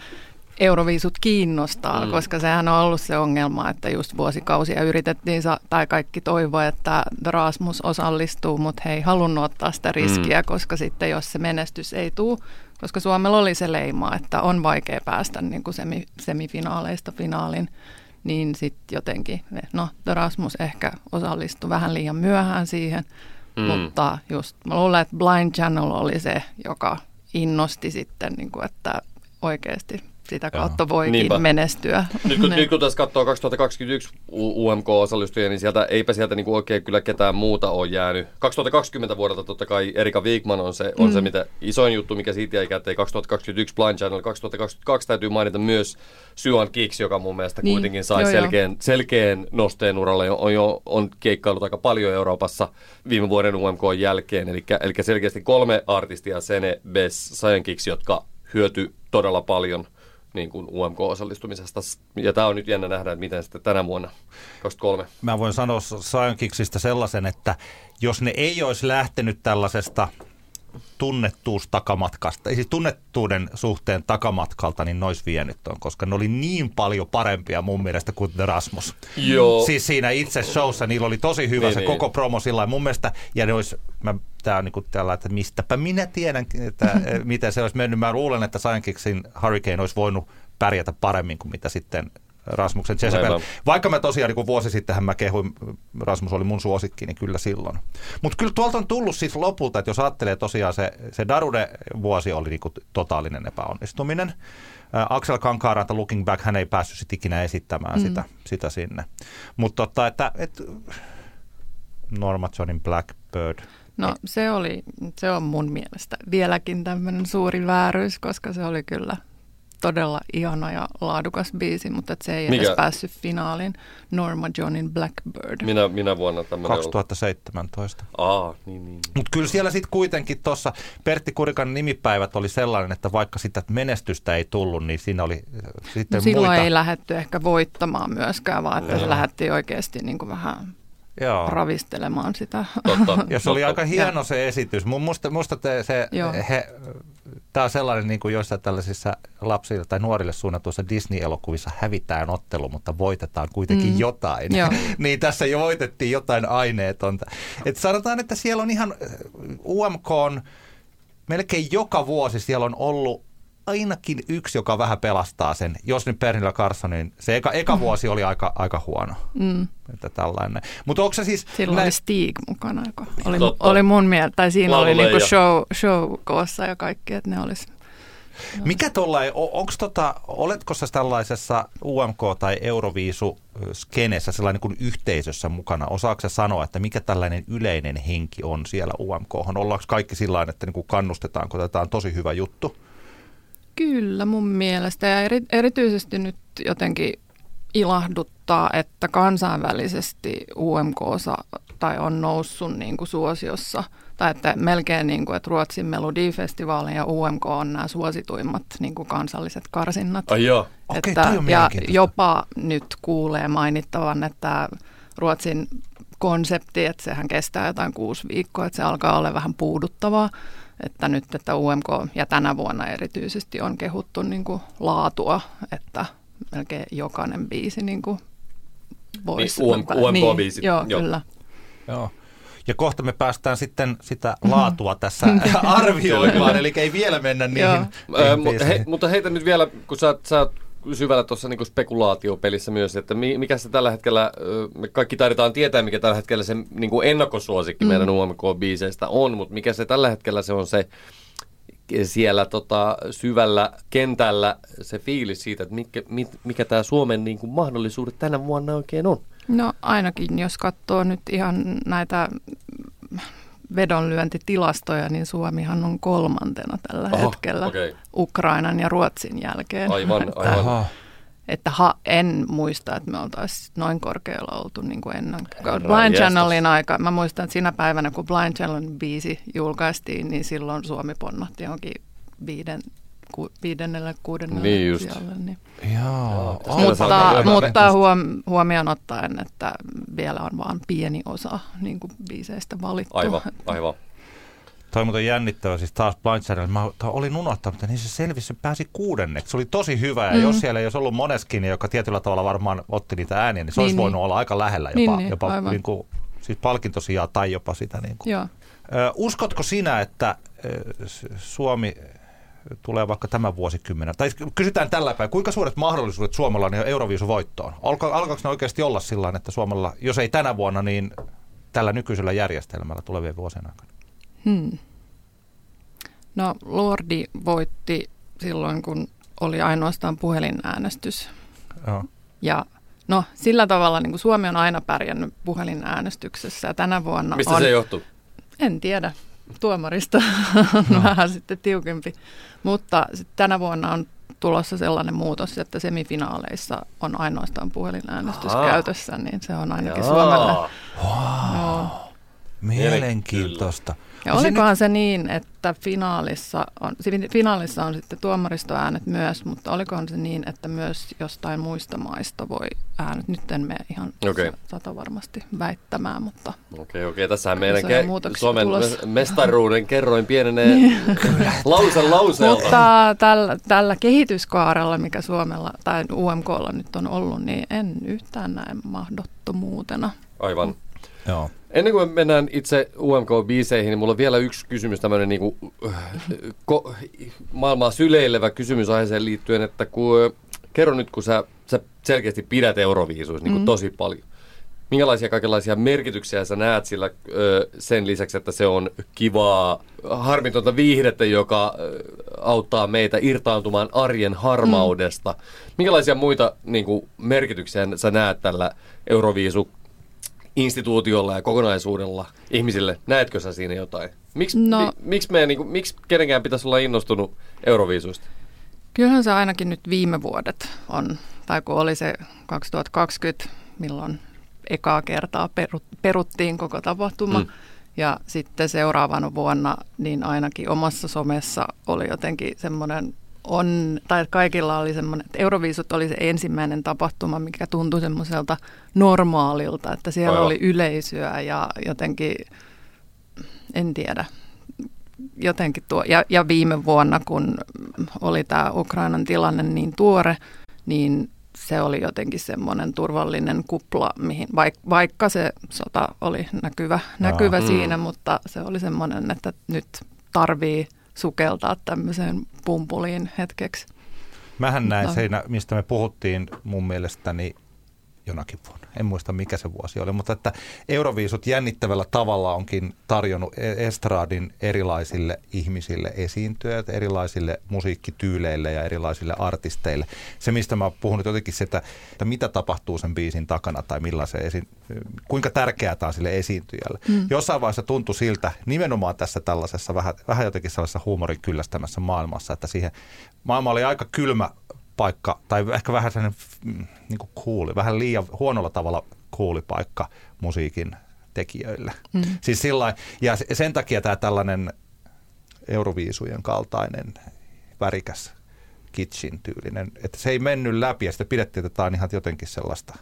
Euroviisut kiinnostaa, Mm. mm. koska sehän on ollut se ongelma, että just vuosikausia yritettiin, sa- tai kaikki toivoa, että Rasmus osallistuu, mutta he ei halunnut ottaa sitä riskiä, mm. koska sitten jos se menestys ei tule, koska Suomella oli se leima, että on vaikea päästä niin kuin semi, semifinaaleista finaalin, niin sitten jotenkin, no Rasmus ehkä osallistui vähän liian myöhään siihen, Mm. mm. mutta just mä luulen, että Blind Channel oli se, joka innosti sitten, niin kuin, että oikeasti sitä kautta voikin Niinpä. menestyä. Nyt kun, Ne- nyt kun tässä katsoo 2021 U- UMK-osallistujia, niin sieltä, eipä sieltä niinku oikein kyllä ketään muuta ole jäänyt. 2020 vuodelta totta kai Erika Wigman on se, on se mitä isoin juttu, mikä siitä jäi käteen. 2021 Blind Channel, 2022 täytyy mainita myös Syan Kicks, joka mun mielestä Niin, kuitenkin sai joo, joo. selkeän, selkeän nosteen uralle. On, jo, on keikkailut aika paljon Euroopassa viime vuoden UMK jälkeen. Eli, eli selkeästi kolme artistia, Sene, Bess, Syan Kicks, jotka hyöty todella paljon niin kuin UMK-osallistumisesta. Ja tämä on nyt jännä nähdä, että miten sitten tänä vuonna 23. Mä voin sanoa Sion sellaisen, että jos ne ei olisi lähtenyt tällaisesta tunnettuus takamatkasta, siis tunnettuuden suhteen takamatkalta, niin ne olisi vienyt on, koska ne oli niin paljon parempia mun mielestä kuin The Rasmus. Joo. Siis siinä itse showssa niillä oli tosi hyvä Niin, se niin. koko promo sillä mun mielestä, ja ne olisi, mä, tää on niinku tällä, että mistäpä minä tiedän, että eh, miten se olisi mennyt. Mä luulen, että Science Hurricane olisi voinut pärjätä paremmin kuin mitä sitten Rasmuksen Jezebel. Aivan. Vaikka mä tosiaan niin vuosi sittenhän mä kehuin, Rasmus oli mun suosikki, niin kyllä silloin. Mutta kyllä tuolta on tullut siis lopulta, että jos ajattelee tosiaan se, se Darude-vuosi oli niin totaalinen epäonnistuminen. Ä, Axel Kankaaranta Looking Back, hän ei päässyt sit ikinä esittämään mm. sitä, sitä sinne. Mutta totta, että, että Norma Johnin Blackbird. No se oli, se on mun mielestä vieläkin tämmöinen suuri vääryys, koska se oli kyllä todella ihana ja laadukas biisi, mutta et se ei Mikä? edes päässyt finaaliin. Norma Johnin Blackbird. Minä, minä vuonna tämmöinen 2017. Aa, niin, niin. Mutta kyllä siellä sitten kuitenkin tuossa Pertti Kurikan nimipäivät oli sellainen, että vaikka sitä menestystä ei tullut, niin siinä oli äh, sitten No, silloin muita. ei lähetty ehkä voittamaan myöskään, vaan että se lähdettiin oikeasti niin kuin vähän Joo. ravistelemaan sitä. Totta. Ja se oli Totta. aika hieno se esitys. Mun musta, musta te, se, Joo. he, tämä on sellainen niin kuin joissain tällaisissa lapsille tai nuorille suunnatuissa Disney-elokuvissa hävitään ottelu, mutta voitetaan kuitenkin Mm. jotain. Niin tässä jo voitettiin jotain aineetonta. Et sanotaan, että siellä on ihan äh, UMK on melkein joka vuosi siellä on ollut ainakin yksi, joka vähän pelastaa sen. Jos nyt Pernilla Carsonin, se eka, eka vuosi oli aika, aika huono. Mm. Että tällainen. Mutta onko se siis... Silloin nä- oli Stig mukana, joka oli, Totta. oli mun mielestä, tai siinä oli Laululeija. niinku show, show koossa ja kaikki, että ne olisi Mikä tuollainen, onko tota, oletko sä tällaisessa UMK- tai Euroviisu-skenessä sellainen kuin yhteisössä mukana? Osaako sä sanoa, että mikä tällainen yleinen henki on siellä UMK? Ollaanko kaikki sillä tavalla, että niin kuin kannustetaan, kun tämä on tosi hyvä juttu? Kyllä mun mielestä ja eri, erityisesti nyt jotenkin ilahduttaa, että kansainvälisesti UMK tai on noussut niin kuin suosiossa tai että melkein niin kuin, että Ruotsin Melodifestivaali ja UMK on nämä suosituimmat niin kuin kansalliset karsinnat. Ai joo. Okei, että, ja jopa nyt kuulee mainittavan, että Ruotsin konsepti, että sehän kestää jotain kuusi viikkoa, että se alkaa olla vähän puuduttavaa. Että nyt, että UMK ja tänä vuonna erityisesti on kehuttu niin kuin laatua, että melkein jokainen biisi niin kuin voisi. Niin, UM- UMK-biisit, Joo, joo. kyllä. Joo. Ja kohta me päästään sitten sitä laatua tässä arvioimaan, eli ei vielä mennä Joo. niihin. He, mutta heitä nyt vielä, kun sä, sä oot syvällä tuossa niin spekulaatiopelissä myös, että mi- mikä se tällä hetkellä, me kaikki taidetaan tietää, mikä tällä hetkellä se niin kuin ennakkosuosikki mm. meidän UMK-biiseistä on, mutta mikä se tällä hetkellä se on se siellä tota, syvällä kentällä se fiilis siitä, että mikä, mit, mikä tämä Suomen niin kuin mahdollisuudet tänä vuonna oikein on. No ainakin, jos katsoo nyt ihan näitä vedonlyöntitilastoja, niin Suomihan on kolmantena tällä Oho, hetkellä okei. Ukrainan ja Ruotsin jälkeen. Aivan, että, aivan. Aha. että ha, en muista, että me oltaisiin noin korkealla oltu niin kuin ennen. Blind. Channelin aika, mä muistan, että siinä päivänä, kun Blind Channelin biisi julkaistiin, niin silloin Suomi ponnahti johonkin viiden, ku, viidennelle, kuudennelle Niin just. sijalle. Niin. Joo. Siellä Mutta, mutta huom, huomioon ottaen, että vielä on vain pieni osa niin kuin biiseistä valittu. Aivan, aivan. Toi muuten jännittävä, siis taas Blind Channel. Mä olin unohtanut, että niin se selvisi, se pääsi kuudenneksi. Se oli tosi hyvä, ja Mm. jos siellä ei olisi ollut Moneskin, joka tietyllä tavalla varmaan otti niitä ääniä, niin se olisi Niin, voinut niin. olla aika lähellä jopa, Niin, niin, jopa aivan. niin kuin, siis palkintosijaa tai jopa sitä. Niin kuin. Joo. Ö, uskotko sinä, että Suomi tulee vaikka tämän vuosikymmenen, tai kysytään tällä päivänä, kuinka suuret mahdollisuudet Suomella on Euroviisuvoittoon? Alka, alkaako ne oikeasti olla sillä että Suomella, jos ei tänä vuonna, niin tällä nykyisellä järjestelmällä tulevien vuosien aikana? Hmm. No Lordi voitti silloin, kun oli ainoastaan puhelinäänestys. Joo. Ja no sillä tavalla niin kuin Suomi on aina pärjännyt puhelinäänestyksessä ja tänä vuonna Mistä on, se johtuu? en tiedä, tuomarista on vähän sitten tiukempi. Mutta sit tänä vuonna on tulossa sellainen muutos, että semifinaaleissa on ainoastaan puhelinäänestys Ahaa. käytössä, niin se on ainakin Jaa. Suomelle. Joo. Mielenkiintoista. Ja olikohan se niin, että finaalissa on, finaalissa on sitten tuomaristoäänet myös, mutta olikohan se niin, että myös jostain muista maista voi äänet. Nyt en mene ihan okay. sata varmasti väittämään, mutta... Okei, okay, okei. Okay. Tässähän meidän ke- Suomen tulossa. mestaruuden kerroin pienenee lause lauseelta. Mutta tällä, tällä kehityskaarella, mikä Suomella tai UMKlla nyt on ollut, niin en yhtään näe mahdottomuutena. Aivan. Joo. Ennen kuin me mennään itse UMK-biiseihin, niin mulla on vielä yksi kysymys, tämmöinen niin kuin, ko, maailmaa syleilevä kysymys aiheeseen liittyen, että kun, kerro nyt, kun sä, sä selkeästi pidät Euroviisuissa niin kuin mm. tosi paljon. Minkälaisia kaikenlaisia merkityksiä sä näet sillä sen lisäksi, että se on kivaa, harmitonta viihdettä, joka auttaa meitä irtaantumaan arjen harmaudesta. Mm. Minkälaisia muita niin kuin, merkityksiä sä näet tällä Euroviisu instituutiolla ja kokonaisuudella ihmisille. Näetkö sä siinä jotain? Miks, no, mi, miksi, me, niin kuin, miksi kenenkään pitäisi olla innostunut Euroviisuista? Kyllähän se ainakin nyt viime vuodet on, tai kun oli se 2020, milloin ekaa kertaa perut, peruttiin koko tapahtuma. Mm. Ja sitten seuraavana vuonna, niin ainakin omassa somessa oli jotenkin semmoinen on, tai kaikilla oli semmoinen, että Euroviisut oli se ensimmäinen tapahtuma, mikä tuntui semmoiselta normaalilta, että siellä Aivan. oli yleisöä ja jotenkin, en tiedä, jotenkin tuo, ja, ja viime vuonna, kun oli tämä Ukrainan tilanne niin tuore, niin se oli jotenkin semmoinen turvallinen kupla, mihin, vaikka se sota oli näkyvä, näkyvä siinä, mm. mutta se oli semmoinen, että nyt tarvii sukeltaa tämmöiseen pumpuliin hetkeksi. Mähän näin siinä, mistä me puhuttiin mun mielestäni jonakin vuonna en muista mikä se vuosi oli, mutta että Euroviisut jännittävällä tavalla onkin tarjonnut e- estradin erilaisille ihmisille esiintyä, erilaisille musiikkityyleille ja erilaisille artisteille. Se, mistä mä oon puhunut jotenkin se, että, että mitä tapahtuu sen biisin takana tai millä se esi- kuinka tärkeää tämä on sille esiintyjälle. Mm. Jossain vaiheessa tuntui siltä, nimenomaan tässä tällaisessa vähän, vähän jotenkin sellaisessa huumorin kyllästämässä maailmassa, että siihen maailma oli aika kylmä paikka, tai ehkä vähän sellainen mm, niin kuin cool, vähän liian huonolla tavalla cooli paikka musiikin tekijöille. Mm. Siis sillä ja sen takia tämä tällainen Euroviisujen kaltainen värikäs kitchen tyylinen, että se ei mennyt läpi ja sitä pidettiin, että tämä on ihan jotenkin sellaista.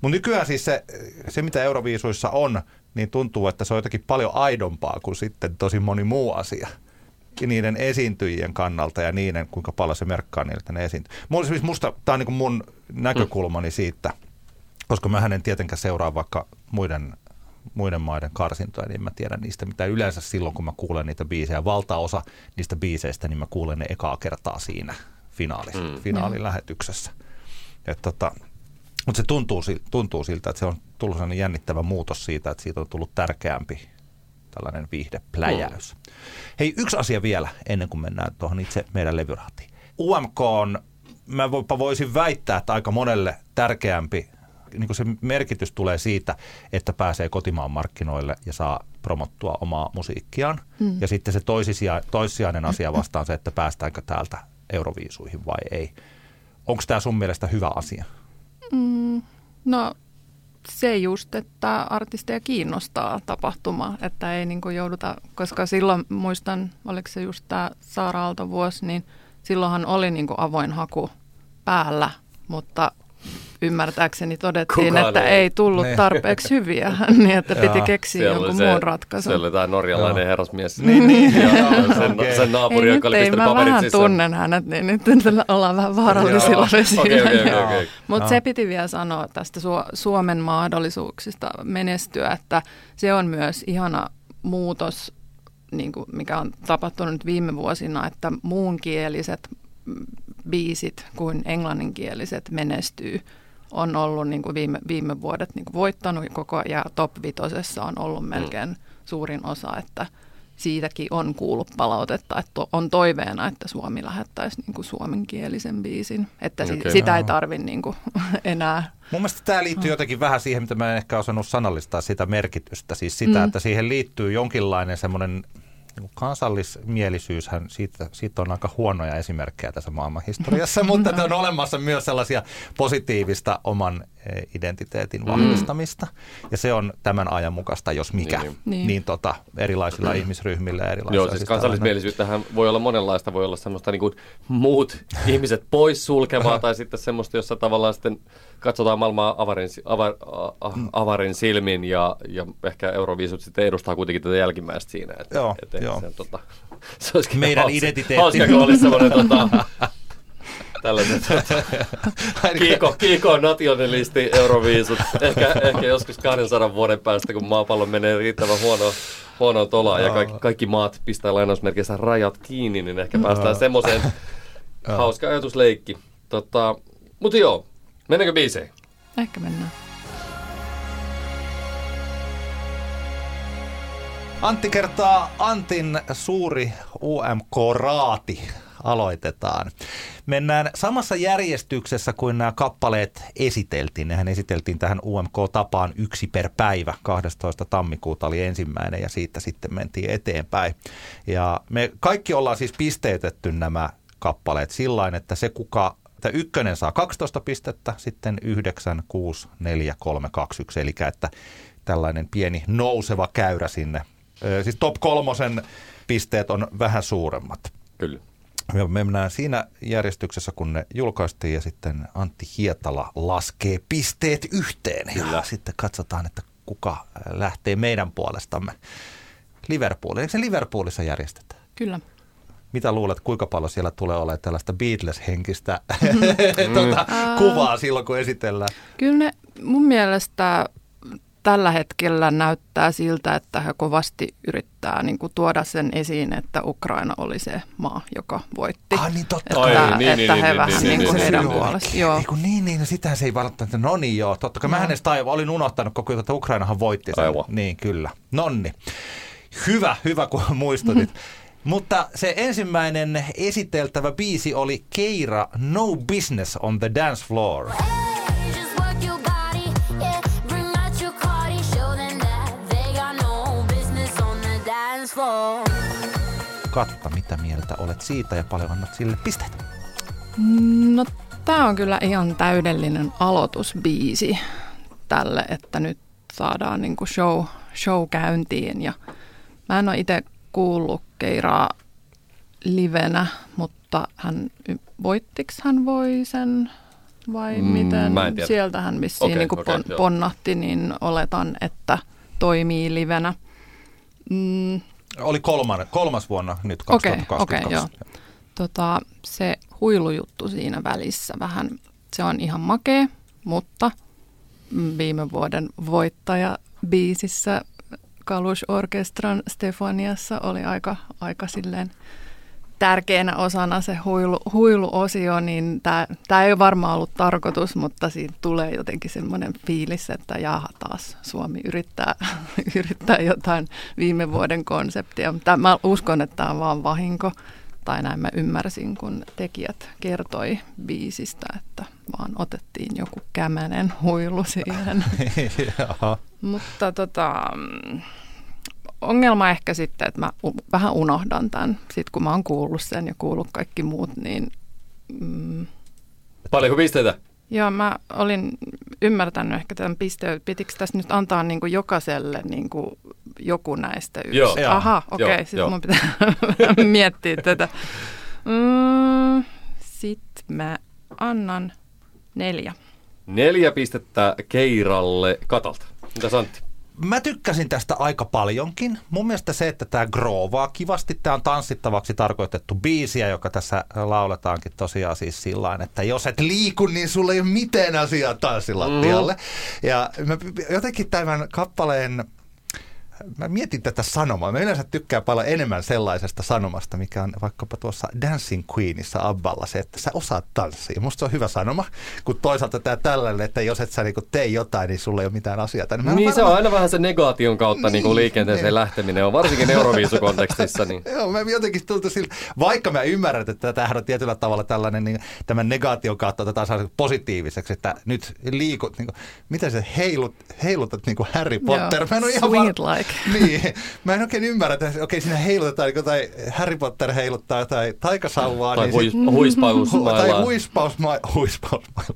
Mutta nykyään siis se, se, mitä Euroviisuissa on, niin tuntuu, että se on jotenkin paljon aidompaa kuin sitten tosi moni muu asia niiden esiintyjien kannalta ja niiden, kuinka paljon se merkkaa niille, että ne esiintyy. Mulla siis musta, tämä on niin mun näkökulmani siitä, koska mä en tietenkään seuraa vaikka muiden, muiden maiden karsintoja, niin mä tiedän niistä mitä yleensä silloin, kun mä kuulen niitä biisejä. Valtaosa niistä biiseistä, niin mä kuulen ne ekaa kertaa siinä finaalis, mm. finaalilähetyksessä. tota, mutta se tuntuu, tuntuu siltä, että se on tullut sellainen jännittävä muutos siitä, että siitä on tullut tärkeämpi tällainen viihdepläjäys. Mm. Hei, yksi asia vielä ennen kuin mennään tuohon itse meidän levyrahtiin. UMK on, mä voisin väittää, että aika monelle tärkeämpi niin kuin se merkitys tulee siitä, että pääsee kotimaan markkinoille ja saa promottua omaa musiikkiaan. Mm. Ja sitten se toisisia, toissijainen asia vastaan se, että päästäänkö täältä euroviisuihin vai ei. Onko tämä sun mielestä hyvä asia? Mm, no se just, että artisteja kiinnostaa tapahtuma, että ei niin jouduta, koska silloin muistan, oliko se just tämä Saara Aalto vuosi, niin silloinhan oli niin avoin haku päällä, mutta ymmärtääkseni todettiin, Kukaan että ei, ei tullut ne. Niin. tarpeeksi hyviä, niin että piti keksiä jonkun se, muun ratkaisun. Se oli tämä norjalainen Joo. herrasmies. Niin, niin. sen, okay. sen naapuri, ei, joka oli pistänyt paperit vähän tunnen hänet, niin nyt ollaan vähän vaarallisilla vesillä. Okay, okay, okay, okay. Mutta se piti vielä sanoa tästä Su- Suomen mahdollisuuksista menestyä, että se on myös ihana muutos, niin kuin mikä on tapahtunut viime vuosina, että muunkieliset biisit kuin englanninkieliset menestyy on ollut niin kuin viime, viime vuodet niin kuin voittanut koko ja top vitosessa on ollut mm. melkein mm. suurin osa, että siitäkin on kuullut palautetta, että on toiveena, että Suomi lähettäisi niin kuin suomenkielisen biisin, että okay, sitä no. ei tarvitse niin kuin enää. Mun mielestä tämä liittyy jotenkin vähän siihen, mitä mä en ehkä osannut sanallistaa sitä merkitystä, siis sitä, mm. että siihen liittyy jonkinlainen semmoinen niin kansallismielisyyshän, siitä, siitä on aika huonoja esimerkkejä tässä maailmanhistoriassa, mutta on olemassa myös sellaisia positiivista oman eh, identiteetin mm. vahvistamista. Ja se on tämän ajan mukaista, jos mikä, niin, niin. niin tota, erilaisilla mm. ihmisryhmillä ja erilaisilla. Joo, siis kansallismielisyyttähän voi olla monenlaista, voi olla semmoista niin kuin muut ihmiset pois sulkevaa tai sitten semmoista, jossa tavallaan sitten katsotaan maailmaa avarin, avar, mm. avarin silmin ja, ja ehkä Euroviisut sitten edustaa kuitenkin tätä jälkimmäistä siinä. Että, joo, että joo. Se, tota, se olisikin Meidän hauska, identiteetti. Hauska, kun olisi semmoinen tota, tällainen tota, kiiko, kiiko nationalisti Euroviisut. Ehkä, ehkä joskus 200 vuoden päästä, kun maapallo menee riittävän huono, huonoon tolaan ja kaikki, kaikki maat pistää lainausmerkeissä rajat kiinni, niin ehkä päästään semmoiseen hauska ajatusleikki. Tota, mutta joo, mennäänkö biiseihin? Ehkä mennään. Antti kertaa Antin suuri UMK-raati aloitetaan. Mennään samassa järjestyksessä kuin nämä kappaleet esiteltiin. Nehän esiteltiin tähän UMK-tapaan yksi per päivä. 12. tammikuuta oli ensimmäinen ja siitä sitten mentiin eteenpäin. Ja me kaikki ollaan siis pisteytetty nämä kappaleet sillä että se kuka että ykkönen saa 12 pistettä, sitten 9, 6, 4, 3, 2, 1. Eli että tällainen pieni nouseva käyrä sinne Siis top kolmosen pisteet on vähän suuremmat. Kyllä. Me mennään siinä järjestyksessä, kun ne julkaistiin ja sitten Antti Hietala laskee pisteet yhteen. Kyllä. Ja sitten katsotaan, että kuka lähtee meidän puolestamme. Liverpool. Eikö se Liverpoolissa järjestetään? Kyllä. Mitä luulet, kuinka paljon siellä tulee olemaan tällaista Beatles-henkistä tuota, kuvaa silloin, kun esitellään? Kyllä ne mun mielestä tällä hetkellä näyttää siltä, että he kovasti yrittää niin kuin tuoda sen esiin, että Ukraina oli se maa, joka voitti. Ah, niin totta. Että, Ai, että, niin, että niin, he niin, vähän niin, niin, niin, niin, heidän niin, puolesta. Joo. Ei kun niin, niin, no sitä se ei välttämättä, no niin joo, totta kai mä edes taiva, olin unohtanut koko ajan, että Ukrainahan voitti sen. Aivan. Niin, kyllä. Nonni. Hyvä, hyvä kun muistutit. Mutta se ensimmäinen esiteltävä biisi oli Keira No Business on the Dance Floor. No. Katta, mitä mieltä olet siitä ja paljon annat sille pisteet. No tämä on kyllä ihan täydellinen aloitusbiisi tälle, että nyt saadaan niin kuin show, show käyntiin. Ja mä en ole itse kuullut Keiraa livenä, mutta hän, voittiko hän voi sen vai Mm, miten? mä en tiedä. Sieltä hän vissiin Okei, niin kuin okei, pon, joo. ponnahti, niin oletan, että toimii livenä. Mm, Oli kolman, kolmas vuonna nyt Okei, 2022. okei, joo. tota, se huilujuttu siinä välissä vähän, se on ihan makea, mutta viime vuoden voittaja biisissä Kalush Orkestran Stefaniassa oli aika, aika silleen tärkeänä osana se huilu, huiluosio, niin tämä ei ole varmaan ollut tarkoitus, mutta siitä tulee jotenkin semmoinen fiilis, että jaha taas Suomi yrittää, yrittää jotain viime vuoden konseptia. Mä uskon, että tämä on vaan vahinko, tai näin mä ymmärsin, kun tekijät kertoi biisistä, että vaan otettiin joku kämänen huilu siihen. Mutta tota, ongelma ehkä sitten, että mä vähän unohdan tämän. Sitten kun mä oon kuullut sen ja kuullut kaikki muut, niin mm, Paljonko pisteitä? joo, mä olin ymmärtänyt ehkä tämän pisteen. Pitikö tässä nyt antaa niin kuin jokaiselle niin kuin joku näistä yksi? Joo. Aha, okei, okay, sitten joo. mun pitää miettiä tätä. Mm, sitten mä annan neljä. Neljä pistettä Keiralle Katalta. Mitä Santti? Mä tykkäsin tästä aika paljonkin. Mun mielestä se, että tämä groovaa kivasti, tämä on tanssittavaksi tarkoitettu biisiä, joka tässä lauletaankin tosiaan siis sillä että jos et liiku, niin sulla ei ole mitään asiaa tanssilattialle. Mm. Ja mä jotenkin tämän kappaleen Mä mietin tätä sanomaa. Mä yleensä tykkään paljon enemmän sellaisesta sanomasta, mikä on vaikkapa tuossa Dancing Queenissa Abballa se, että sä osaat tanssia. Musta se on hyvä sanoma, kun toisaalta tämä tällainen, että jos et sä niinku tee jotain, niin sulla ei ole mitään asiaa. En Niin se on aina vähän se negaation kautta niin, Niin, liikenteeseen niin. lähteminen on, varsinkin Euroviisukontekstissa. Niin. Joo, mä jotenkin tultu sillä, vaikka mä ymmärrän, että tämähän on tietyllä tavalla tällainen, niin tämän negaation kautta otetaan saa positiiviseksi, että nyt liikut, niin kuin, miten se heilut, heilutat niin kuin Harry Potter. Joo, Mä en ole ihan var- like Fleck. Niin, mä en oikein ymmärrä, että okei siinä heilutetaan niin jotain, Harry Potter heiluttaa jotain taikasauvaa. Tai niin huis, sit- tai huispausma, huispausmailla.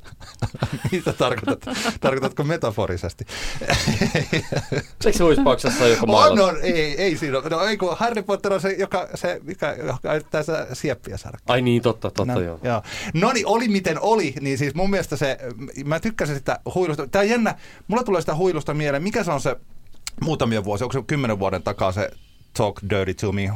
Mitä tarkoitat? Tarkoitatko metaforisesti? Eikö se huispauksessa ole joku On, mailla? on, ei, ei siinä ole. No ei kun Harry Potter on se, joka, se, mikä, joka yrittää sitä sieppiä saada. Ai niin, totta, totta No, joo. joo. No niin, oli miten oli, niin siis mun mielestä se, mä tykkäsin sitä huilusta. Tää on jännä, mulla tulee sitä huilusta mieleen, mikä se on se muutamia vuosia, onko se kymmenen vuoden takaa se Talk Dirty to Me?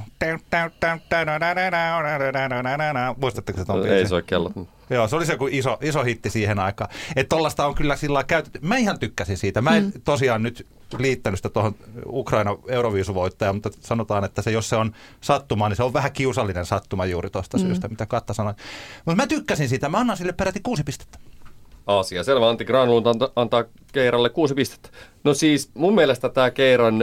Muistatteko se ton Ei se ole kello. Joo, se oli se joku iso, iso hitti siihen aikaan. Että tollasta on kyllä sillä lailla käytetty. Mä ihan tykkäsin siitä. Mä en tosiaan nyt liittänyt sitä tuohon Ukraina Euroviisuvoittajaan, mutta sanotaan, että se, jos se on sattuma, niin se on vähän kiusallinen sattuma juuri tuosta mm. syystä, mitä Katta sanoi. Mutta mä tykkäsin siitä. Mä annan sille peräti kuusi pistettä. Asia selvä. Antti Granlund anta, antaa Keiralle kuusi pistettä. No siis mun mielestä tämä Keiran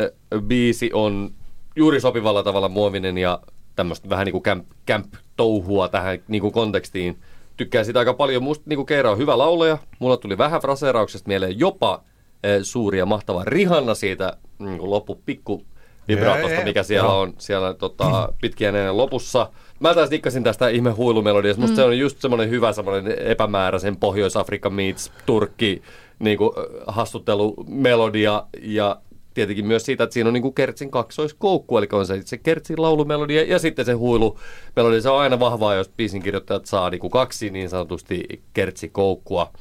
biisi on juuri sopivalla tavalla muovinen ja tämmöistä vähän niin kuin camp, camp-touhua tähän niin kuin kontekstiin. Tykkään sitä aika paljon. Musta niin kuin Keira on hyvä laulaja. Mulla tuli vähän fraseerauksesta mieleen jopa eh, suuri ja mahtava Rihanna siitä niin kuin loppu pikku vibraatosta, mikä siellä on siellä tota, pitkien ennen lopussa. Mä taas dikkasin tästä ihme huilumelodiasta. Musta se on just semmoinen hyvä semmoinen epämääräisen Pohjois-Afrikka meets Turkki niin kuin, hassuttelumelodia ja tietenkin myös siitä, että siinä on niin kuin Kertsin kaksoiskoukku, eli on se, se Kertsin laulumelodia ja sitten se huilumelodia. Se on aina vahvaa, jos biisin kirjoittajat saa niin kuin kaksi niin sanotusti Kertsikoukkua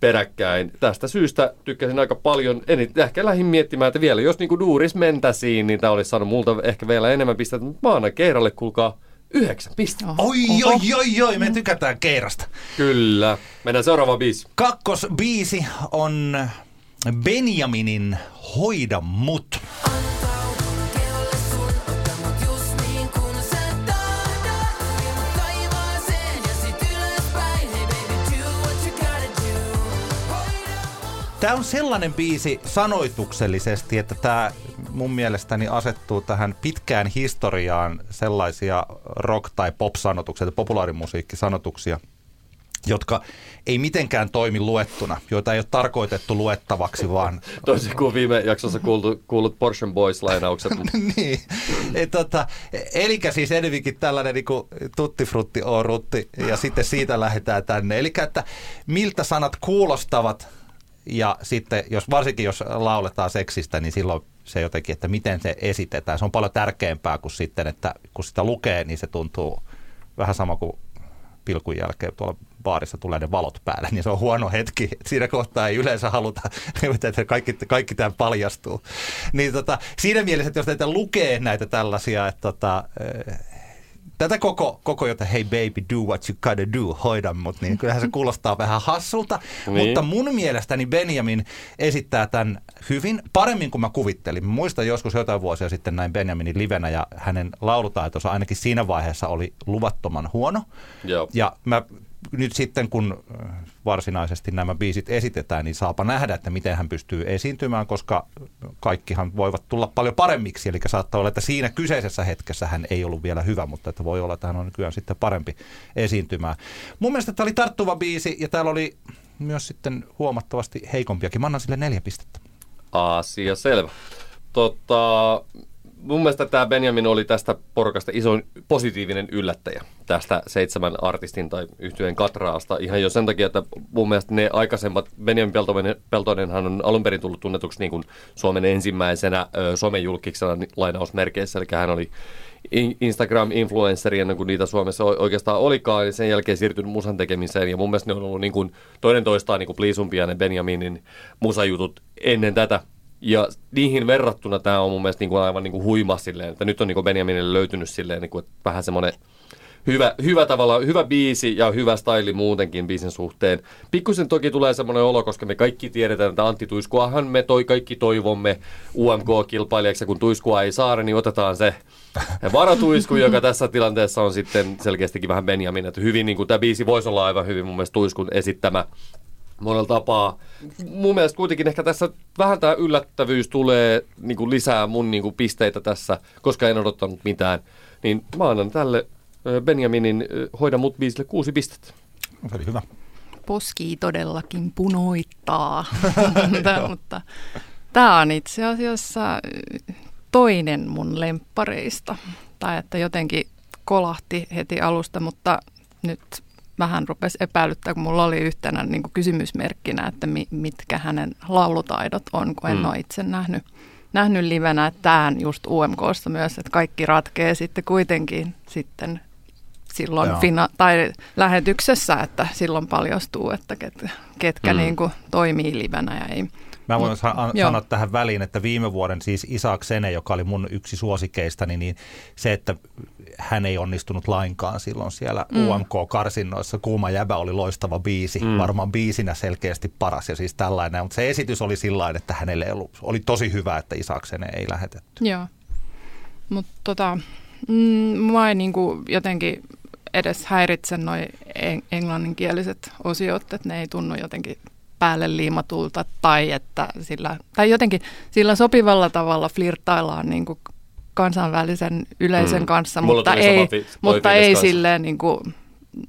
peräkkäin. Tästä syystä tykkäsin aika paljon. En ehkä lähdin miettimään, että vielä jos niinku duuris mentäisiin, niin tämä olisi saanut multa ehkä vielä enemmän pistettä. Mutta mä annan Keiralle, kuulkaa, yhdeksän pistettä. Oi, oi, oi, oi, me tykätään Keirasta. Kyllä. Mennään seuraavaan biisi. Kakkosbiisi on Benjaminin. Hoida mut. Tämä on sellainen biisi sanoituksellisesti, että tämä mun mielestäni asettuu tähän pitkään historiaan sellaisia rock- tai pop-sanotuksia, tai populaarimusiikkisanotuksia, jotka ei mitenkään toimi luettuna, joita ei ole tarkoitettu luettavaksi, vaan Toisin kuin viime jaksossa kuultu, kuullut Porsche Boys-lainaukset. niin. Et, tota, eli siis enemmänkin tällainen niin tutti frutti o rutti ja sitten siitä lähdetään tänne. Eli että miltä sanat kuulostavat ja sitten jos, varsinkin jos lauletaan seksistä, niin silloin se jotenkin, että miten se esitetään. Se on paljon tärkeämpää kuin sitten, että kun sitä lukee, niin se tuntuu vähän sama kuin pilkun jälkeen tuolla baarissa tulee ne valot päälle, niin se on huono hetki. Siinä kohtaa ei yleensä haluta, että kaikki, kaikki tämä paljastuu. Niin tota, siinä mielessä, että jos näitä lukee näitä tällaisia, että tota, tätä koko, koko jota hei baby, do what you gotta do, hoida mut, niin kyllähän se kuulostaa vähän hassulta. Niin. Mutta mun mielestäni Benjamin esittää tämän hyvin, paremmin kuin mä kuvittelin. Mä muistan joskus jotain vuosia sitten näin Benjaminin livenä ja hänen laulutaitonsa ainakin siinä vaiheessa oli luvattoman huono. Joo. Ja mä nyt sitten, kun äh, varsinaisesti nämä biisit esitetään, niin saapa nähdä, että miten hän pystyy esiintymään, koska kaikkihan voivat tulla paljon paremmiksi. Eli saattaa olla, että siinä kyseisessä hetkessä hän ei ollut vielä hyvä, mutta että voi olla, että hän on nykyään sitten parempi esiintymään. Mun mielestä tämä oli tarttuva biisi ja täällä oli myös sitten huomattavasti heikompiakin. Mä annan sille neljä pistettä. Asia selvä. Tota, mun mielestä tämä Benjamin oli tästä porukasta iso positiivinen yllättäjä tästä seitsemän artistin tai yhtyeen katraasta. Ihan jo sen takia, että mun mielestä ne aikaisemmat, Benjamin Peltonen, Peltonenhan on alun perin tullut tunnetuksi niin kuin Suomen ensimmäisenä ö, somejulkiksena lainausmerkeissä, eli hän oli in- Instagram-influenceri ennen kuin niitä Suomessa oikeastaan olikaan, ja sen jälkeen siirtynyt musan tekemiseen, ja mun mielestä ne on ollut niin kuin toinen toistaan niin kuin pliisumpia ne Benjaminin musajutut ennen tätä, ja niihin verrattuna tämä on mun mielestä niin kuin aivan niin kuin huima silleen, että nyt on niin kuin Benjaminille löytynyt silleen niin kuin, että vähän semmoinen hyvä, hyvä tavalla, hyvä biisi ja hyvä staili muutenkin biisin suhteen. Pikkusen toki tulee semmoinen olo, koska me kaikki tiedetään, että Antti Tuiskuahan me toi kaikki toivomme UMK-kilpailijaksi, ja kun Tuiskua ei saada, niin otetaan se varatuisku, joka tässä tilanteessa on sitten selkeästikin vähän Benjamin. Että hyvin niin kuin tämä biisi voisi olla aivan hyvin mun mielestä Tuiskun esittämä monella tapaa. Mun mielestä kuitenkin ehkä tässä vähän tämä yllättävyys tulee niin kuin lisää mun niin kuin pisteitä tässä, koska en odottanut mitään. Niin mä annan tälle Benjaminin Hoida mut biisille kuusi pistettä. Se oli hyvä. Poski todellakin punoittaa, mutta Tämä on itse asiassa toinen mun lemppareista. Tai että jotenkin kolahti heti alusta, mutta nyt vähän rupesi epäilyttää, kun mulla oli yhtenä niin kuin kysymysmerkkinä, että mi, mitkä hänen laulutaidot on, kun en Mm. ole itse nähnyt, nähnyt livenä. Että Tämähän just UMKssa myös, että kaikki ratkee sitten kuitenkin sitten silloin Joo. fina- tai lähetyksessä, että silloin paljastuu, että ket, ketkä mm. niin kuin toimii livenä ja ei. Mä voin Mut- sa- an- joo. sanoa tähän väliin, että viime vuoden siis Isaac Sene, joka oli mun yksi suosikeistani, niin se, että hän ei onnistunut lainkaan silloin siellä mm. UMK-karsinnoissa. Kuuma jäbä oli loistava biisi, Mm. varmaan biisinä selkeästi paras ja siis tällainen. Mutta se esitys oli sillä että hänelle ei ollut, oli tosi hyvä, että Isaac Sene ei lähetetty. Joo. Mutta tota, mm, mua ei niinku jotenkin edes häiritse noi en- englanninkieliset osiot, että ne ei tunnu jotenkin päälle liimatulta tai että sillä, tai jotenkin sillä sopivalla tavalla flirttaillaan niinku kansainvälisen yleisön Mm. kanssa, Mulla mutta ei, fi- mutta ei kanssa. silleen niinku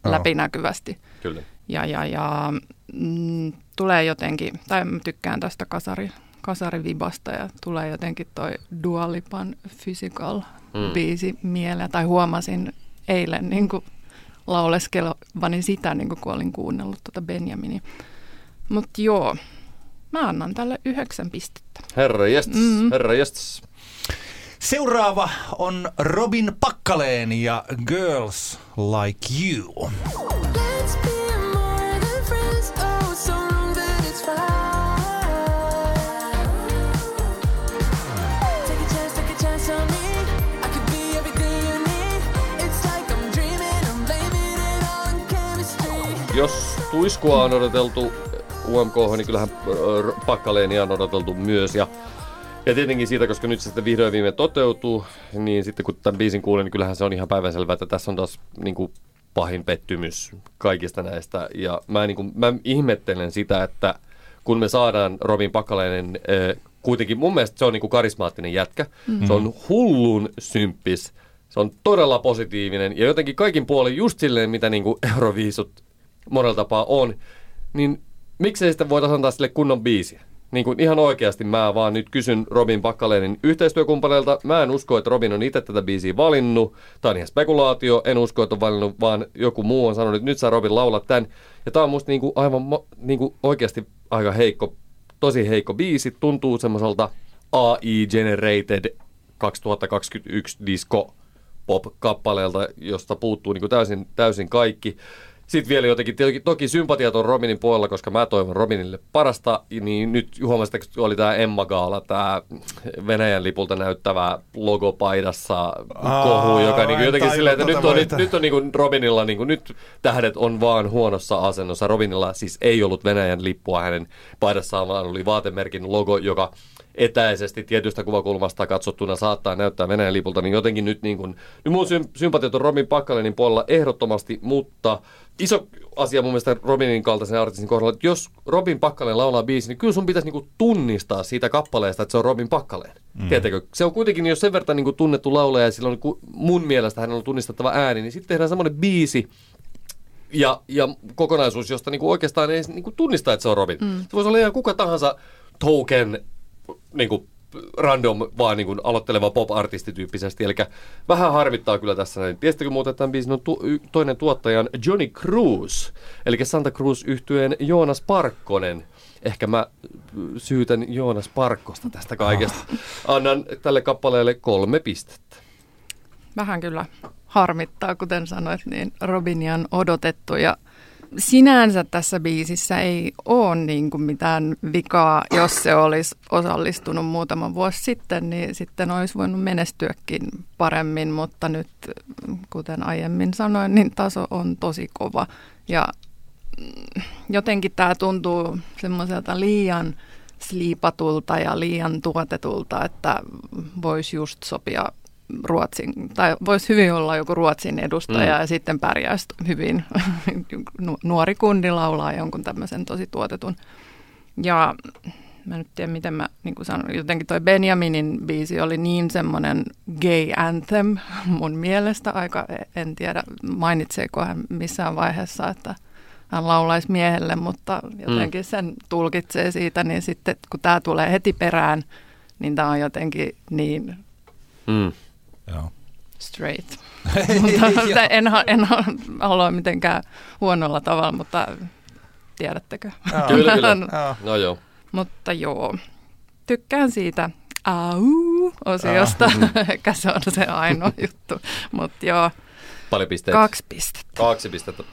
Joo. läpinäkyvästi. Kyllä. Ja, ja, ja mm, tulee jotenkin, tai mä tykkään tästä kasari, kasarivibasta ja tulee jotenkin toi Dua Lipan Physical Mm. mm. biisi mieleen, tai huomasin eilen niin kuin lauleskelevani sitä, niin kuin kun olin kuunnellut tuota Benjaminia. Mutta joo, mä annan tälle yhdeksän pistettä. Herra jestas, Mm. herra jestas. Seuraava on Robin Pakkaleen ja Girls Like You. Oh. Jos tuiskua on odoteltu UMK, niin kyllähän äh, Pakkaleenia on odoteltu myös. Ja, ja tietenkin siitä, koska nyt se sitten vihdoin viime toteutuu, niin sitten kun tämän biisin kuulen, niin kyllähän se on ihan päivänselvää, että tässä on taas niin kuin, pahin pettymys kaikista näistä. Ja mä, niin kuin, mä ihmettelen sitä, että kun me saadaan Robin Pakkaleinen, äh, kuitenkin mun mielestä se on niin kuin karismaattinen jätkä. Mm-hmm. Se on hullun symppis. Se on todella positiivinen ja jotenkin kaikin puolin just silleen, mitä niin kuin Euroviisut monella tapaa on, niin miksei sitä voitaisiin antaa sille kunnon biisiä? Niin kuin ihan oikeasti mä vaan nyt kysyn Robin Pakkalenin yhteistyökumppaneilta. Mä en usko, että Robin on itse tätä biisiä valinnut. Tämä on ihan spekulaatio. En usko, että on valinnut, vaan joku muu on sanonut, että nyt sä Robin laula tämän. Ja tää on musta niinku aivan niinku oikeasti aika heikko, tosi heikko biisi. Tuntuu semmoiselta AI-generated 2021 disco pop-kappaleelta, josta puuttuu niin kuin täysin, täysin kaikki. Sitten vielä jotenkin, toki, toki sympatiat on Robinin puolella, koska mä toivon Robinille parasta, niin nyt huomasitteko, kun oli tämä Emma Gaala, tämä Venäjän lipulta näyttävä logopaidassa kohu, joka niin en jotenkin silleen, että nyt on, nyt, nyt on niin kuin Robinilla, niin kuin, nyt tähdet on vaan huonossa asennossa. Robinilla siis ei ollut Venäjän lippua hänen paidassaan, vaan oli vaatemerkin logo, joka etäisesti tietystä kuvakulmasta katsottuna saattaa näyttää Venäjän lipulta, niin jotenkin nyt niin kuin, nyt mun sym- sympatiat on Robin Pakkalenin puolella ehdottomasti, mutta iso asia mun mielestä Robinin kaltaisen artistin kohdalla, että jos Robin Pakkalen laulaa biisi, niin kyllä sun pitäisi niin kuin tunnistaa siitä kappaleesta, että se on Robin Pakkaleen. Mm. Tiedätkö? Se on kuitenkin, jos sen verran niin kuin tunnettu laulaja ja sillä on ku- mun mielestä hän on tunnistettava ääni, niin sitten tehdään semmoinen biisi, ja, ja kokonaisuus, josta niinku oikeastaan ei niinku tunnista, että se on Robin. Mm. Se voisi olla ihan kuka tahansa token niinku, random, vaan niinku aloitteleva pop-artisti tyyppisesti. Eli vähän harmittaa kyllä tässä näin. Tiesittekö muuten, että tämän biisin on tu- toinen tuottaja on Johnny Cruz, eli Santa Cruz yhtyeen Joonas Parkkonen. Ehkä mä syytän Joonas Parkkosta tästä kaikesta. Annan tälle kappaleelle kolme pistettä. Vähän kyllä harmittaa, kuten sanoit, niin Robinia on odotettu ja sinänsä tässä biisissä ei ole niin kuin mitään vikaa, jos se olisi osallistunut muutama vuosi sitten, niin sitten olisi voinut menestyäkin paremmin, mutta nyt, kuten aiemmin sanoin, niin taso on tosi kova. Ja mm, jotenkin tämä tuntuu semmoiselta liian sliipatulta ja liian tuotetulta, että voisi just sopia Ruotsin, tai voisi hyvin olla joku Ruotsin edustaja Mm. mm. ja sitten pärjäisi hyvin nu- nuori kundi laulaa jonkun tämmöisen tosi tuotetun. Ja mä nyt tiedän, miten mä niin kuin sanon, jotenkin toi Benjaminin biisi oli niin semmoinen gay anthem mun mielestä aika, en tiedä mainitseeko hän missään vaiheessa, että hän laulaisi miehelle, mutta jotenkin sen tulkitsee siitä, niin sitten kun tämä tulee heti perään, niin tämä on jotenkin niin Mm. Joo. straight. mutta en, ha- en ha- halua mitenkään huonolla tavalla, mutta tiedättekö? Kyllä, kyllä. No joo. Mutta joo, tykkään siitä au-osiosta. Ehkä se on se ainoa juttu. Mutta joo, Paljon pisteitä. kaksi pistettä. Kaksi pistettä.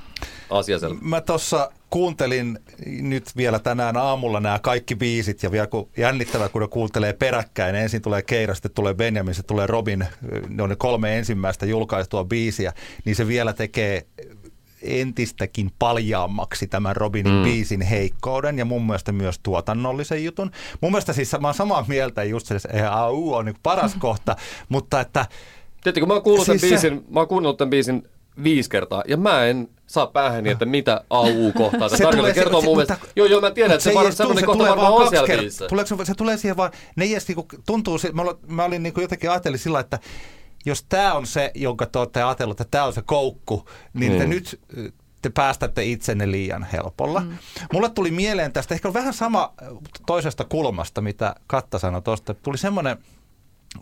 Asia selvä. Mä tuossa kuuntelin nyt vielä tänään aamulla nämä kaikki biisit ja vielä kun jännittävää, kun ne kuuntelee peräkkäin. Ensin tulee Keira, sitten tulee Benjamin, sitten tulee Robin. Ne on ne kolme ensimmäistä julkaistua biisiä. Niin se vielä tekee entistäkin paljaammaksi tämän Robinin mm. biisin heikkouden ja mun mielestä myös tuotannollisen jutun. Mun mielestä siis mä oon samaa mieltä just se, että AU on niin paras kohta, mutta että Tiedättekö, mä oon kuullut Siis siis se- tämän biisin, mä oon kuunnellut tämän biisin viisi kertaa, ja mä en saa päähäni, että mitä AU-kohtaa Se se tarkoittaa. Kertoo se- mun mielestä. Joo, joo, mä tiedän, että se, var, semmoinen se kohta tulee varmaan vaan on siellä biisissä. Tuleeko se, se tulee siihen vaan, ne ei edes niinku, tuntuu, mä, olin- mä olin niinku jotenkin ajattelin sillä, että jos tämä on se, jonka te olette ajatellut, että tämä on se koukku, niin te Mm. nyt äh, te päästätte itsenne liian helpolla. Mm. Mulle tuli mieleen tästä ehkä vähän sama äh, toisesta kulmasta, mitä Katta sanoi tuosta. Tuli semmoinen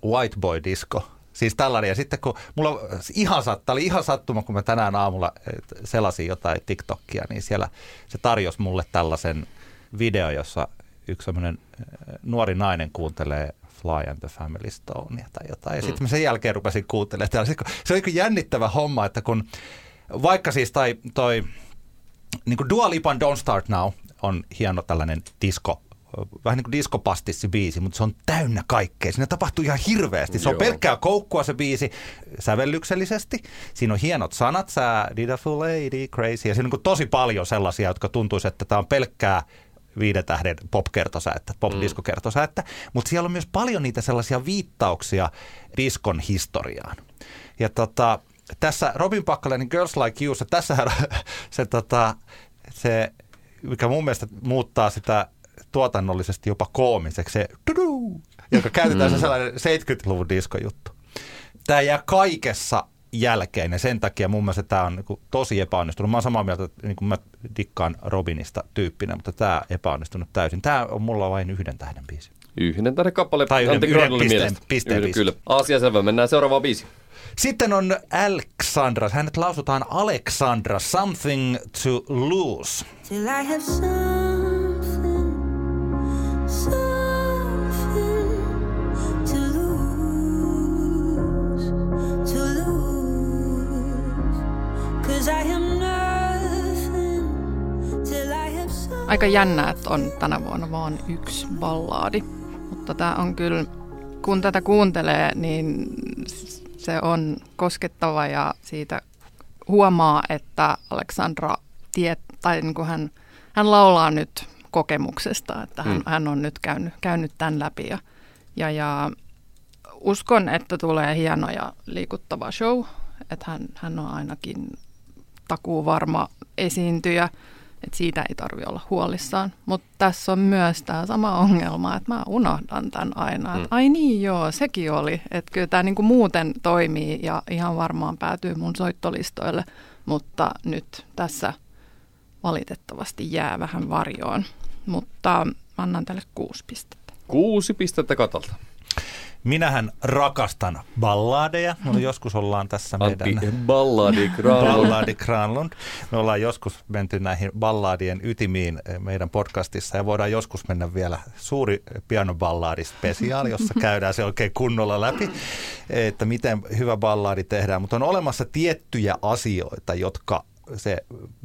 white boy disco. Siis tällainen. Ja sitten kun mulla ihan sattuma, oli ihan sattuma, kun mä tänään aamulla selasin jotain TikTokia, niin siellä se tarjosi mulle tällaisen video, jossa yksi semmoinen eh, nuori nainen kuuntelee Fly and the Family Stonea tai jotain. Ja sitten mä sen jälkeen rupesin kuuntelemaan. tällaisia, kun- Se oli kyllä jännittävä homma, että kun vaikka siis tai, toi niin kuin Dua Lipan Don't Start Now on hieno tällainen disco, vähän niin kuin diskopastissi-biisi, mutta se on täynnä kaikkea. Siinä tapahtuu ihan hirveästi. Se on Joo. pelkkää koukkua se biisi sävellyksellisesti. Siinä on hienot sanat, sä did a full lady crazy. Ja siinä on niin tosi paljon sellaisia, jotka tuntuisi, että tämä on pelkkää viiden tähden pop-kertosäettä, pop-diskokertosäettä, mutta siellä on myös paljon niitä sellaisia viittauksia diskon historiaan. Ja tota, tässä Robin Pakkalenin Girls Like You, se, tässähän se, tota, se, mikä mun mielestä muuttaa sitä tuotannollisesti jopa koomiseksi, se tudu, joka käytetään se sellainen 70-luvun diskojuttu. Tämä jää kaikessa jälkeen ja sen takia mun mielestä tämä on niinku tosi epäonnistunut. Mä oon samaa mieltä, että niinku mä dikkaan Robinista tyyppinä, mutta tämä epäonnistunut täysin. Tämä on mulla vain yhden tähden biisi. Yhden tähden kappale Tai yhden- yhden pisteen- mielestä. pisteen Yhden, piste. kyllä. Asia selvä. Mennään seuraavaan biisiin. Sitten on Alexandra. Hänet lausutaan Alexandra. Something to lose. Till I have something, Aika jännää, että on tänä vuonna vaan yksi ballaadi. Mutta tämä on kyllä, kun tätä kuuntelee, niin se on koskettava ja siitä huomaa, että Alexandra tiet, tai niin kuin hän, hän laulaa nyt kokemuksesta, että hän, Mm. hän on nyt käynyt, käynyt tämän läpi. Ja, ja, ja uskon, että tulee hieno ja liikuttava show, että hän, hän on ainakin takuu varma esiintyjä, että siitä ei tarvi olla huolissaan. Mutta tässä on myös tämä sama ongelma, että mä unohdan tämän aina. Mm. Että ai niin joo, sekin oli. Että kyllä tämä niinku muuten toimii ja ihan varmaan päätyy mun soittolistoille, mutta nyt tässä valitettavasti jää vähän varjoon. Mutta mä annan tälle kuusi pistettä. Kuusi pistettä katalta. Minähän rakastan balladeja. Me joskus ollaan tässä Antti meidän Balladi Granlund. Balladi Granlund. Me ollaan joskus menty näihin balladien ytimiin eh, meidän podcastissa ja voidaan joskus mennä vielä suuri pianoballaadispesiaali, jossa käydään se oikein kunnolla läpi, että miten hyvä balladi tehdään. Mutta on olemassa tiettyjä asioita, jotka se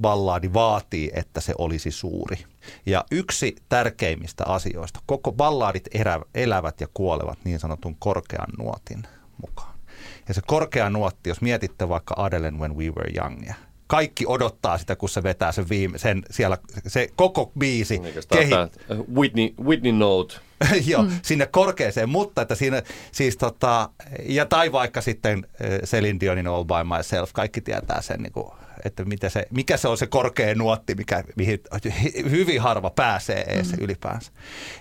ballaadi vaatii, että se olisi suuri. Ja yksi tärkeimmistä asioista, koko balladit erä, elävät ja kuolevat niin sanotun korkean nuotin mukaan. Ja se korkea nuotti, jos mietitte vaikka Adelen When We Were Youngia, kaikki odottaa sitä, kun se vetää sen, viime, sen siellä, se koko biisi tää kehi, tää Whitney, Whitney Note. Joo, mm. sinne korkeeseen, mutta että siinä siis tota, ja tai vaikka sitten eh, Celine Dionin All By Myself, kaikki tietää sen, niin kuin, että mitä se, mikä se on se korkea nuotti, mikä, mihin hyvin harva pääsee edes mm. ylipäänsä.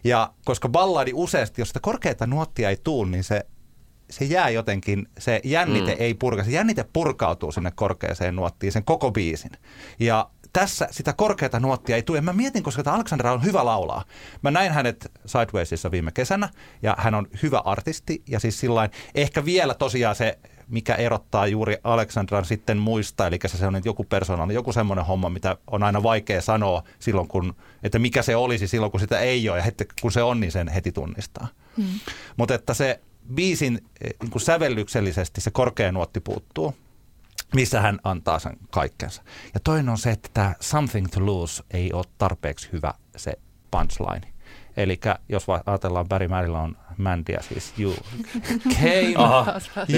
Ja koska balladi useasti, jos sitä korkeata nuottia ei tuu, niin se se jää jotenkin, se jännite mm. ei purka, se jännite purkautuu sinne korkeaseen nuottiin sen koko biisin. Ja tässä sitä korkeata nuottia ei tule. Mä mietin, koska tämä Alexandra on hyvä laulaa. Mä näin hänet Sidewaysissa viime kesänä ja hän on hyvä artisti ja siis sillain ehkä vielä tosiaan se mikä erottaa juuri Aleksandran sitten muista, eli se on joku persoonallinen, joku semmoinen homma, mitä on aina vaikea sanoa silloin, kun, että mikä se olisi silloin, kun sitä ei ole, ja heti, kun se on, niin sen heti tunnistaa. Hmm. Mutta että se biisin eh, niin kuin sävellyksellisesti se korkea nuotti puuttuu, missä hän antaa sen kaikkensa. Ja toinen on se, että tämä Something to Lose ei ole tarpeeksi hyvä se punchline. Eli jos ajatellaan Barry Manilow on Mandia, siis you came, Aha,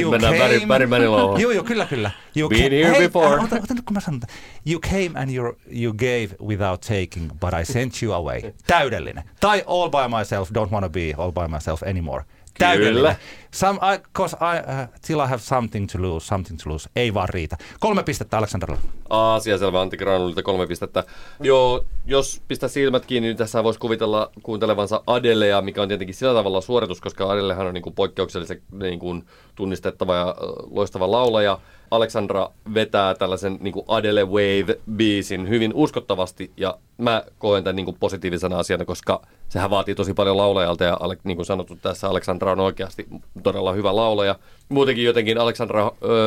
you mennään came, Barry, Barry. Joo, joo, kyllä, kyllä. You Been here Hei, before. Ota, ota nyt kun mä sanon, you came and you, you gave without taking, but I sent you away. Täydellinen. Tai all by myself, don't wanna be all by myself anymore. Täydellinen. Kyllä. Some, I, cause I, uh, till I have something to lose, something to lose. Ei vaan riitä. Kolme pistettä Aleksandralle. Asia selvä, Antti Granulilta kolme pistettä. Joo, jos pistää silmät kiinni, niin tässä voisi kuvitella kuuntelevansa Adelea, mikä on tietenkin sillä tavalla suoritus, koska Adelehan on niin kuin poikkeuksellisen niin kuin tunnistettava ja loistava laulaja. Alexandra vetää tällaisen niin kuin Adele Wave-biisin hyvin uskottavasti ja mä koen tämän niin kuin positiivisena asiana, koska sehän vaatii tosi paljon laulajalta ja niin kuin sanottu tässä Alexandra on oikeasti todella hyvä laulaja. Muutenkin jotenkin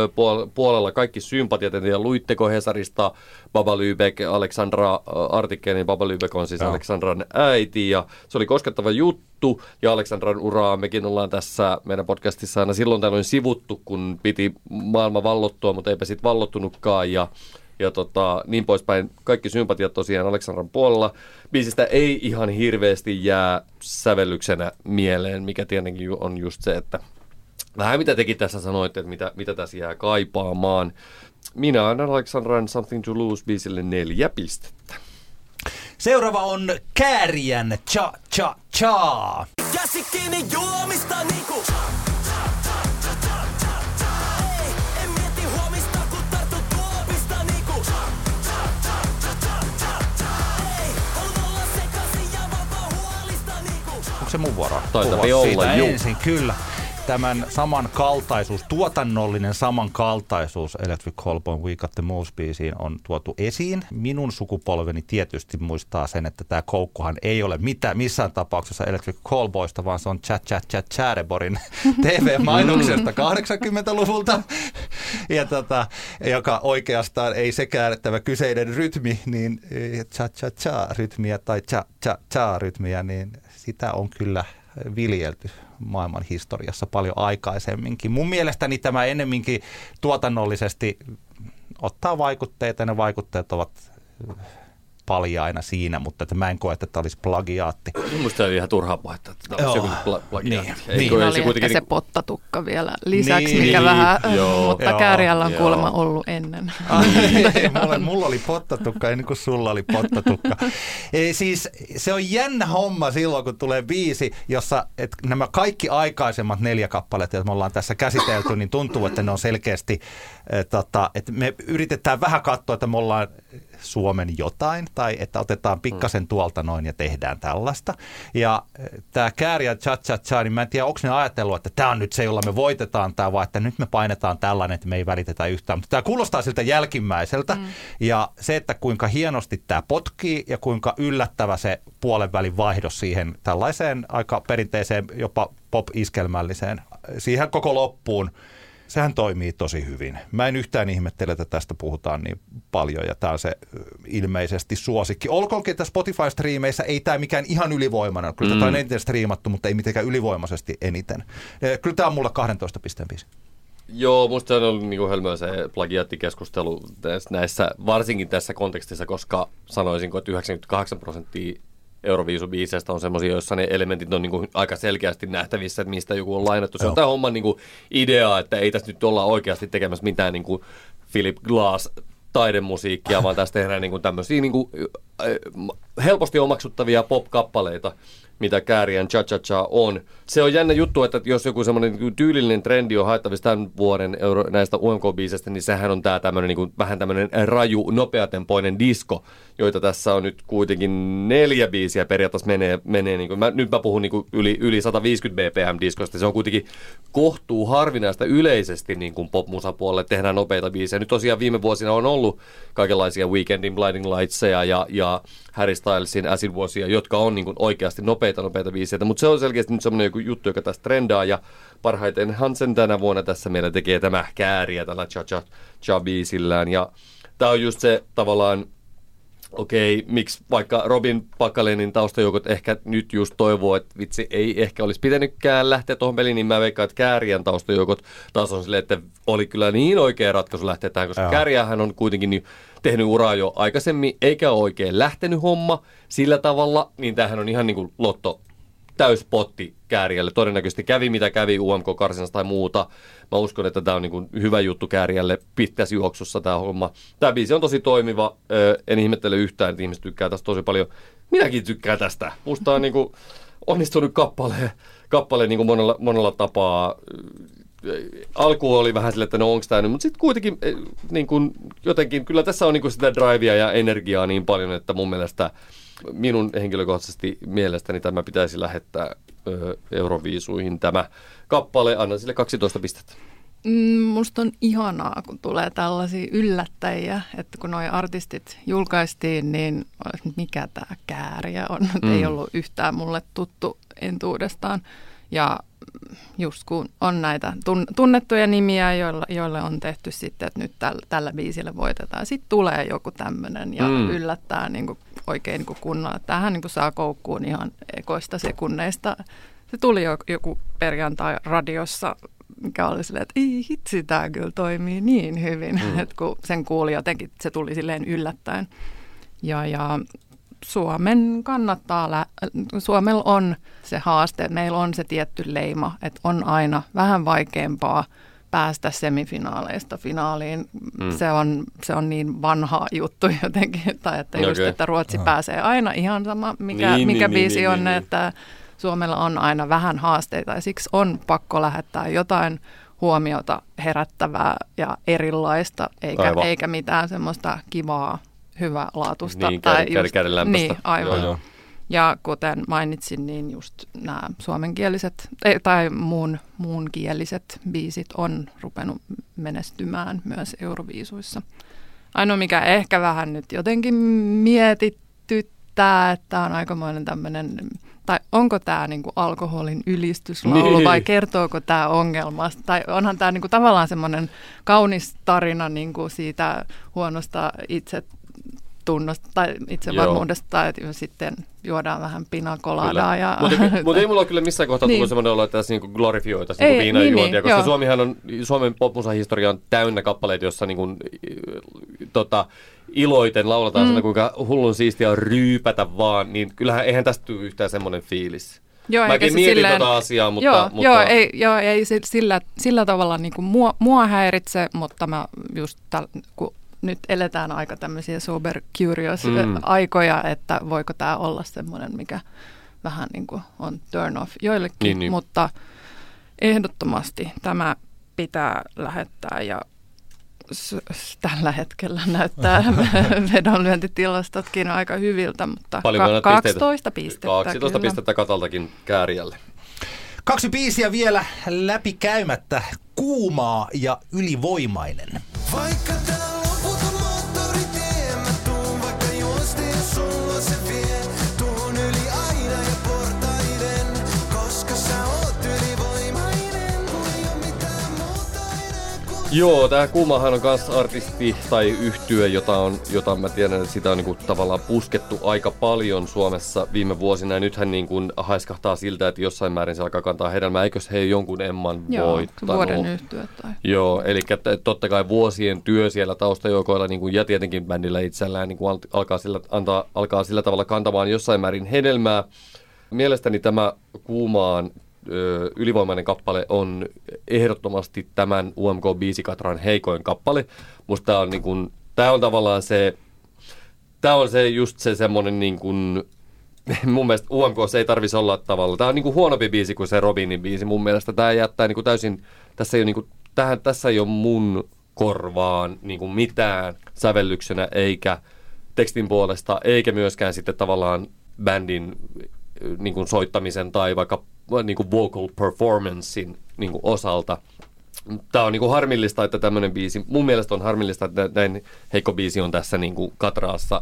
puol- puolella kaikki sympatiat, tiedä luitteko Hesarista Baba Lübeck, Alexandra ö, artikkelin, Baba Lübeck on siis Joo. Alexandran äiti ja se oli koskettava juttu ja Alexandran uraa mekin ollaan tässä meidän podcastissa aina silloin tällöin sivuttu, kun piti maailma vallottua, mutta eipä sitten vallottunutkaan ja ja tota, niin poispäin. Kaikki sympatiat tosiaan Aleksandran puolella. Biisistä ei ihan hirveästi jää sävellyksenä mieleen, mikä tietenkin on just se, että vähän mitä tekin tässä sanoitte, että mitä, mitä tässä jää kaipaamaan. Minä annan Aleksandran Something to Lose biisille neljä pistettä. Seuraava on Kääriän Cha Cha Cha. Käsi kiinni juomista niinku Ei, Onko se mun vuoro? Taitapi olla, siitä juu. ensin, kyllä. Tämän samankaltaisuus, tuotannollinen samankaltaisuus Electric Callboy We Got The Moves biisiin on tuotu esiin. Minun sukupolveni tietysti muistaa sen, että tämä koukkuhan ei ole mitään, missään tapauksessa Electric Callboysta, vaan se on Chat Chat Chat Chatterborin TV-mainoksesta 80-luvulta, ja tota, joka oikeastaan ei sekään tämä kyseinen rytmi, niin eh, Cha Cha Cha rytmiä tai Cha Cha Cha rytmiä, niin sitä on kyllä viljelty maailman historiassa paljon aikaisemminkin. Mun mielestäni tämä ennemminkin tuotannollisesti ottaa vaikutteita, ja ne vaikutteet ovat paljaina siinä, mutta että mä en koe, että tämä olisi plagiaatti. Minusta se oli ihan turhaa puhetta, että tämä olisi joku pla- plagiaatti. Niin. Ei, Niin. ei oli ehkä kuitenkin se niin- pottatukka vielä lisäksi, Niin. mikä vähän, Joo. mutta Joo. Kääriällä on Joo. kuulemma ollut ennen. Ai, mulla, mulla oli pottatukka ennen kuin sulla oli pottatukka. E, siis se on jännä homma silloin, kun tulee biisi, jossa et nämä kaikki aikaisemmat neljä kappaletta, joita me ollaan tässä käsitelty, niin tuntuu, että ne on selkeästi, tota, että me yritetään vähän katsoa, että me ollaan Suomen jotain, tai että otetaan pikkasen tuolta noin ja tehdään tällaista. Ja tämä Kääri ja Cha Cha Cha, niin mä en tiedä, onko ne ajatellut, että tämä on nyt se, jolla me voitetaan tämä, vai että nyt me painetaan tällainen, että me ei välitetä yhtään. Mutta tämä kuulostaa siltä jälkimmäiseltä. Mm. Ja se, että kuinka hienosti tämä potkii ja kuinka yllättävä se puolen välin vaihdos siihen tällaiseen aika perinteiseen, jopa pop-iskelmälliseen, siihen koko loppuun, sehän toimii tosi hyvin. Mä en yhtään ihmettele, että tästä puhutaan niin paljon ja tämä on se ilmeisesti suosikki. Olkoonkin, että Spotify-striimeissä ei tämä mikään ihan ylivoimainen. Kyllä mm. tätä on eniten striimattu, mutta ei mitenkään ylivoimaisesti eniten. Kyllä tämä on mulla 12 pisteen biisi. Joo, musta se on ollut niinku hölmöä se plagiaattikeskustelu näissä, varsinkin tässä kontekstissa, koska sanoisinko, että 98 prosenttia Euroviisubiiseistä on semmoisia, joissa ne elementit on niinku aika selkeästi nähtävissä, että mistä joku on lainattu. Se Joo. on tämä homman niinku idea, että ei tässä nyt olla oikeasti tekemässä mitään niinku Philip Glass taidemusiikkia, vaan tässä tehdään niinku tämmöisiä niinku äh, helposti omaksuttavia pop-kappaleita, mitä Kääriän Cha Cha Cha on. Se on jännä juttu, että jos joku semmoinen niin tyylillinen trendi on haettavissa tämän vuoden euro, näistä UMK-biisestä, niin sehän on tää tämmöinen niin kuin, vähän tämmöinen raju, nopeatempoinen disko, joita tässä on nyt kuitenkin neljä biisiä periaatteessa menee, menee niin kuin, mä, nyt mä puhun niin kuin yli, yli 150 bpm diskosta, se on kuitenkin kohtuu harvinaista yleisesti niin kuin pop-musapuolelle tehdään nopeita biisejä. Nyt tosiaan viime vuosina on ollut kaikenlaisia Weekendin Blinding Lightseja ja, ja Harry Stylesin Acid Wasia, jotka on niin kuin oikeasti nopeita, nopeita biisejä, mutta se on selkeästi nyt semmoinen joku juttu, joka tässä trendaa ja parhaiten Hansen tänä vuonna tässä meillä tekee tämä kääriä tällä cha cha cha biisillään. Ja tämä on just se tavallaan okei, miksi vaikka Robin Pakalenin taustajoukot ehkä nyt just toivoo, että vitsi ei ehkä olisi pitänytkään lähteä tuohon peliin, niin mä veikkaan, että Kääriän taustajoukot taas on silleen, että oli kyllä niin oikea ratkaisu lähteä tähän, koska. Kääriähän on kuitenkin niin tehnyt uraa jo aikaisemmin, eikä oikein lähtenyt homma sillä tavalla, niin tämähän on ihan niin kuin lotto täyspotti Kääriälle. Todennäköisesti kävi mitä kävi UMK-karsinassa tai muuta. Mä uskon, että tämä on niin kuin hyvä juttu Kääriälle pitkässä juoksussa tämä homma. Tämä biisi on tosi toimiva. En ihmettele yhtään, että ihmiset tykkää tästä tosi paljon. Minäkin tykkään tästä. Musta on niin kuin onnistunut kappale, kappale niin kuin monella, monella tapaa. Alku oli vähän sille, että no onko tämä nyt, mutta sitten kuitenkin eh, niin kuin, jotenkin, kyllä tässä on niin sitä drivea ja energiaa niin paljon, että mun mielestä minun henkilökohtaisesti mielestäni tämä pitäisi lähettää Euroviisuihin tämä kappale. Annan sille 12 pistettä. Mm, Musta on ihanaa, kun tulee tällaisia yllättäjiä, että kun nuo artistit julkaistiin, niin mikä tämä kääriä on, mm. ei ollut yhtään mulle tuttu entuudestaan. Ja just kun on näitä tun- tunnettuja nimiä, joilla, joille on tehty sitten, että nyt tällä, tällä biisillä voitetaan. Sitten tulee joku tämmöinen ja Mm. yllättää niin kuin oikein niin kuin kunnolla. Tähän niin kuin saa koukkuun ihan ekoista sekunneista. Se tuli jo, joku perjantai radiossa, mikä oli silleen, että ei hitsi, tämä kyllä toimii niin hyvin, mm. että kun sen kuuli jotenkin, se tuli silleen yllättäen. Ja, ja Suomen kannattaa, lä- Suomella on se haaste, että meillä on se tietty leima, että on aina vähän vaikeampaa päästä semifinaaleista finaaliin. Mm. Se, on, se on niin vanha juttu jotenkin, tai että just, Okei. että Ruotsi pääsee aina ihan sama, mikä, Niin, mikä niin, biisi niin, on, niin, niin. että Suomella on aina vähän haasteita ja siksi on pakko lähettää jotain huomiota herättävää ja erilaista, eikä, Aivan. eikä mitään semmoista kivaa, hyvälaatuista. Niin, käden- käden- kädenlämpöistä. Niin, aivan. Joo, joo. Ja kuten mainitsin, niin just nämä suomenkieliset tai muun, muunkieliset biisit on rupenut menestymään myös Euroviisuissa. Ainoa mikä ehkä vähän nyt jotenkin mietityttää, että on aikamoinen tämmöinen, tai onko tämä niinku alkoholin ylistyslaulu Niin. vai kertooko tämä ongelmasta? Tai onhan tämä niinku tavallaan semmoinen kaunis tarina niinku siitä huonosta itse tunnosta tai itsevarmuudesta, tai että sitten juodaan vähän pinakoladaa. Ja, Mutta mut ei mulla ole kyllä missään kohtaa tullut Niin. semmoinen olo, että tässä niinku glorifioitaisiin niinku viinanjuontia, niin, niin, koska joo. Suomihan on, Suomen popmusahistoria on täynnä kappaleita, jossa niinku, tota, iloiten lauletaan mm. sana, kuinka hullun siistiä on ryypätä vaan, niin kyllähän eihän tästä tule yhtään semmoinen fiilis. Joo, Mäkin mietin silleen- tota asiaa, mutta... joo, mutta joo, ei, joo, ei sillä, sillä tavalla niin kuin mua, mua häiritse, mutta mä just täl, kun nyt eletään aika tämmöisiä sober curious Mm. aikoja, että voiko tämä olla semmoinen, mikä vähän niin kuin on turn off joillekin, Niin, niin. mutta ehdottomasti tämä pitää lähettää ja s- s- tällä hetkellä näyttää vedonlyöntitilastotkin aika hyviltä, mutta Paljon ka- annat pisteitä? 12 pistettä. 12 kyllä. pistettä Kataltakin kääriälle. Kaksi biisiä vielä läpi käymättä. Kuumaa ja ylivoimainen. Vaikka Joo, tämä Kuumahan on myös artisti tai yhtyö, jota, on, jota mä tiedän, että sitä on niinku tavallaan puskettu aika paljon Suomessa viime vuosina. Ja nythän niinku haiskahtaa siltä, että jossain määrin se alkaa kantaa hedelmää. Eikös he jonkun Emman Joo, voittanut? vuoden yhtyö tai... Joo, eli totta kai vuosien työ siellä taustajoukoilla niin kuin, ja tietenkin bändillä itsellään niin kuin, al- alkaa, sillä, antaa, alkaa sillä tavalla kantamaan jossain määrin hedelmää. Mielestäni tämä Kuumaan ylivoimainen kappale on ehdottomasti tämän UMK-biisikatran heikoin kappale. Musta tämä on, niin kuin, tämä on tavallaan se tämä on se just se semmoinen niin kuin, mun mielestä UMK se ei tarvisi olla tavalla. Tämä on niin kuin huonompi biisi kuin se Robinin biisi. Mun mielestä tämä jättää niin kuin täysin, tässä ei ole, niin kuin, tähän, tässä ei ole mun korvaan niin kuin mitään sävellyksenä eikä tekstin puolesta, eikä myöskään sitten tavallaan bändin niin kuin soittamisen tai vaikka niin kuin vocal performancein niin kuin osalta. Tämä on niin kuin harmillista, että tämmöinen biisi, mun mielestä on harmillista, että näin heikko biisi on tässä niin kuin katraassa.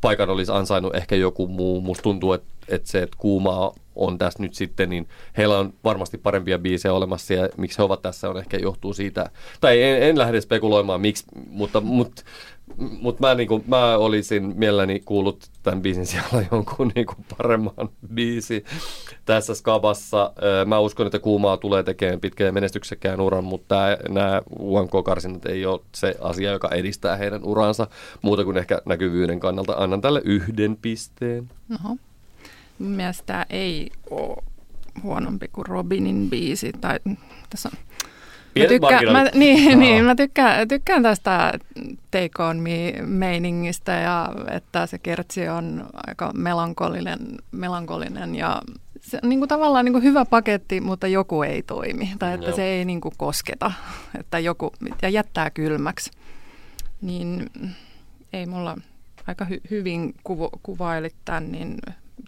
Paikan olisi ansainnut ehkä joku muu. Musta tuntuu, että, että se, että kuumaa on tässä nyt sitten, niin heillä on varmasti parempia biisejä olemassa ja miksi he ovat tässä on ehkä johtuu siitä, tai en, en lähde spekuloimaan miksi, mutta, mutta mutta mä, niinku, mä olisin mielelläni kuullut tämän biisin siellä jonkun niinku paremman biisi tässä skabassa. Mä uskon, että Kuumaa tulee tekemään pitkän ja menestyksekkään uran, mutta nämä UMK-karsinnat ei ole se asia, joka edistää heidän uransa muuta kuin ehkä näkyvyyden kannalta. Annan tälle yhden pisteen. Oho. Mun mielestä tää ei ole huonompi kuin Robinin biisi. Tai, tässä on, mä tykkään, mä, niin, niin, mä tykkään, tykkään tästä Take On Me-meiningistä ja että se kertsi on aika melankolinen, melankolinen ja se on niin kuin tavallaan niin kuin hyvä paketti, mutta joku ei toimi tai että Joo. se ei niin kuin kosketa että joku, ja jättää kylmäksi. Niin ei mulla aika hy- hyvin kuvo, kuvailit tämän, niin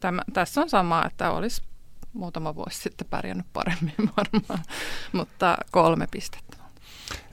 tämä, tässä on sama, että olisi muutama vuosi sitten pärjännyt paremmin varmaan, mutta kolme pistettä.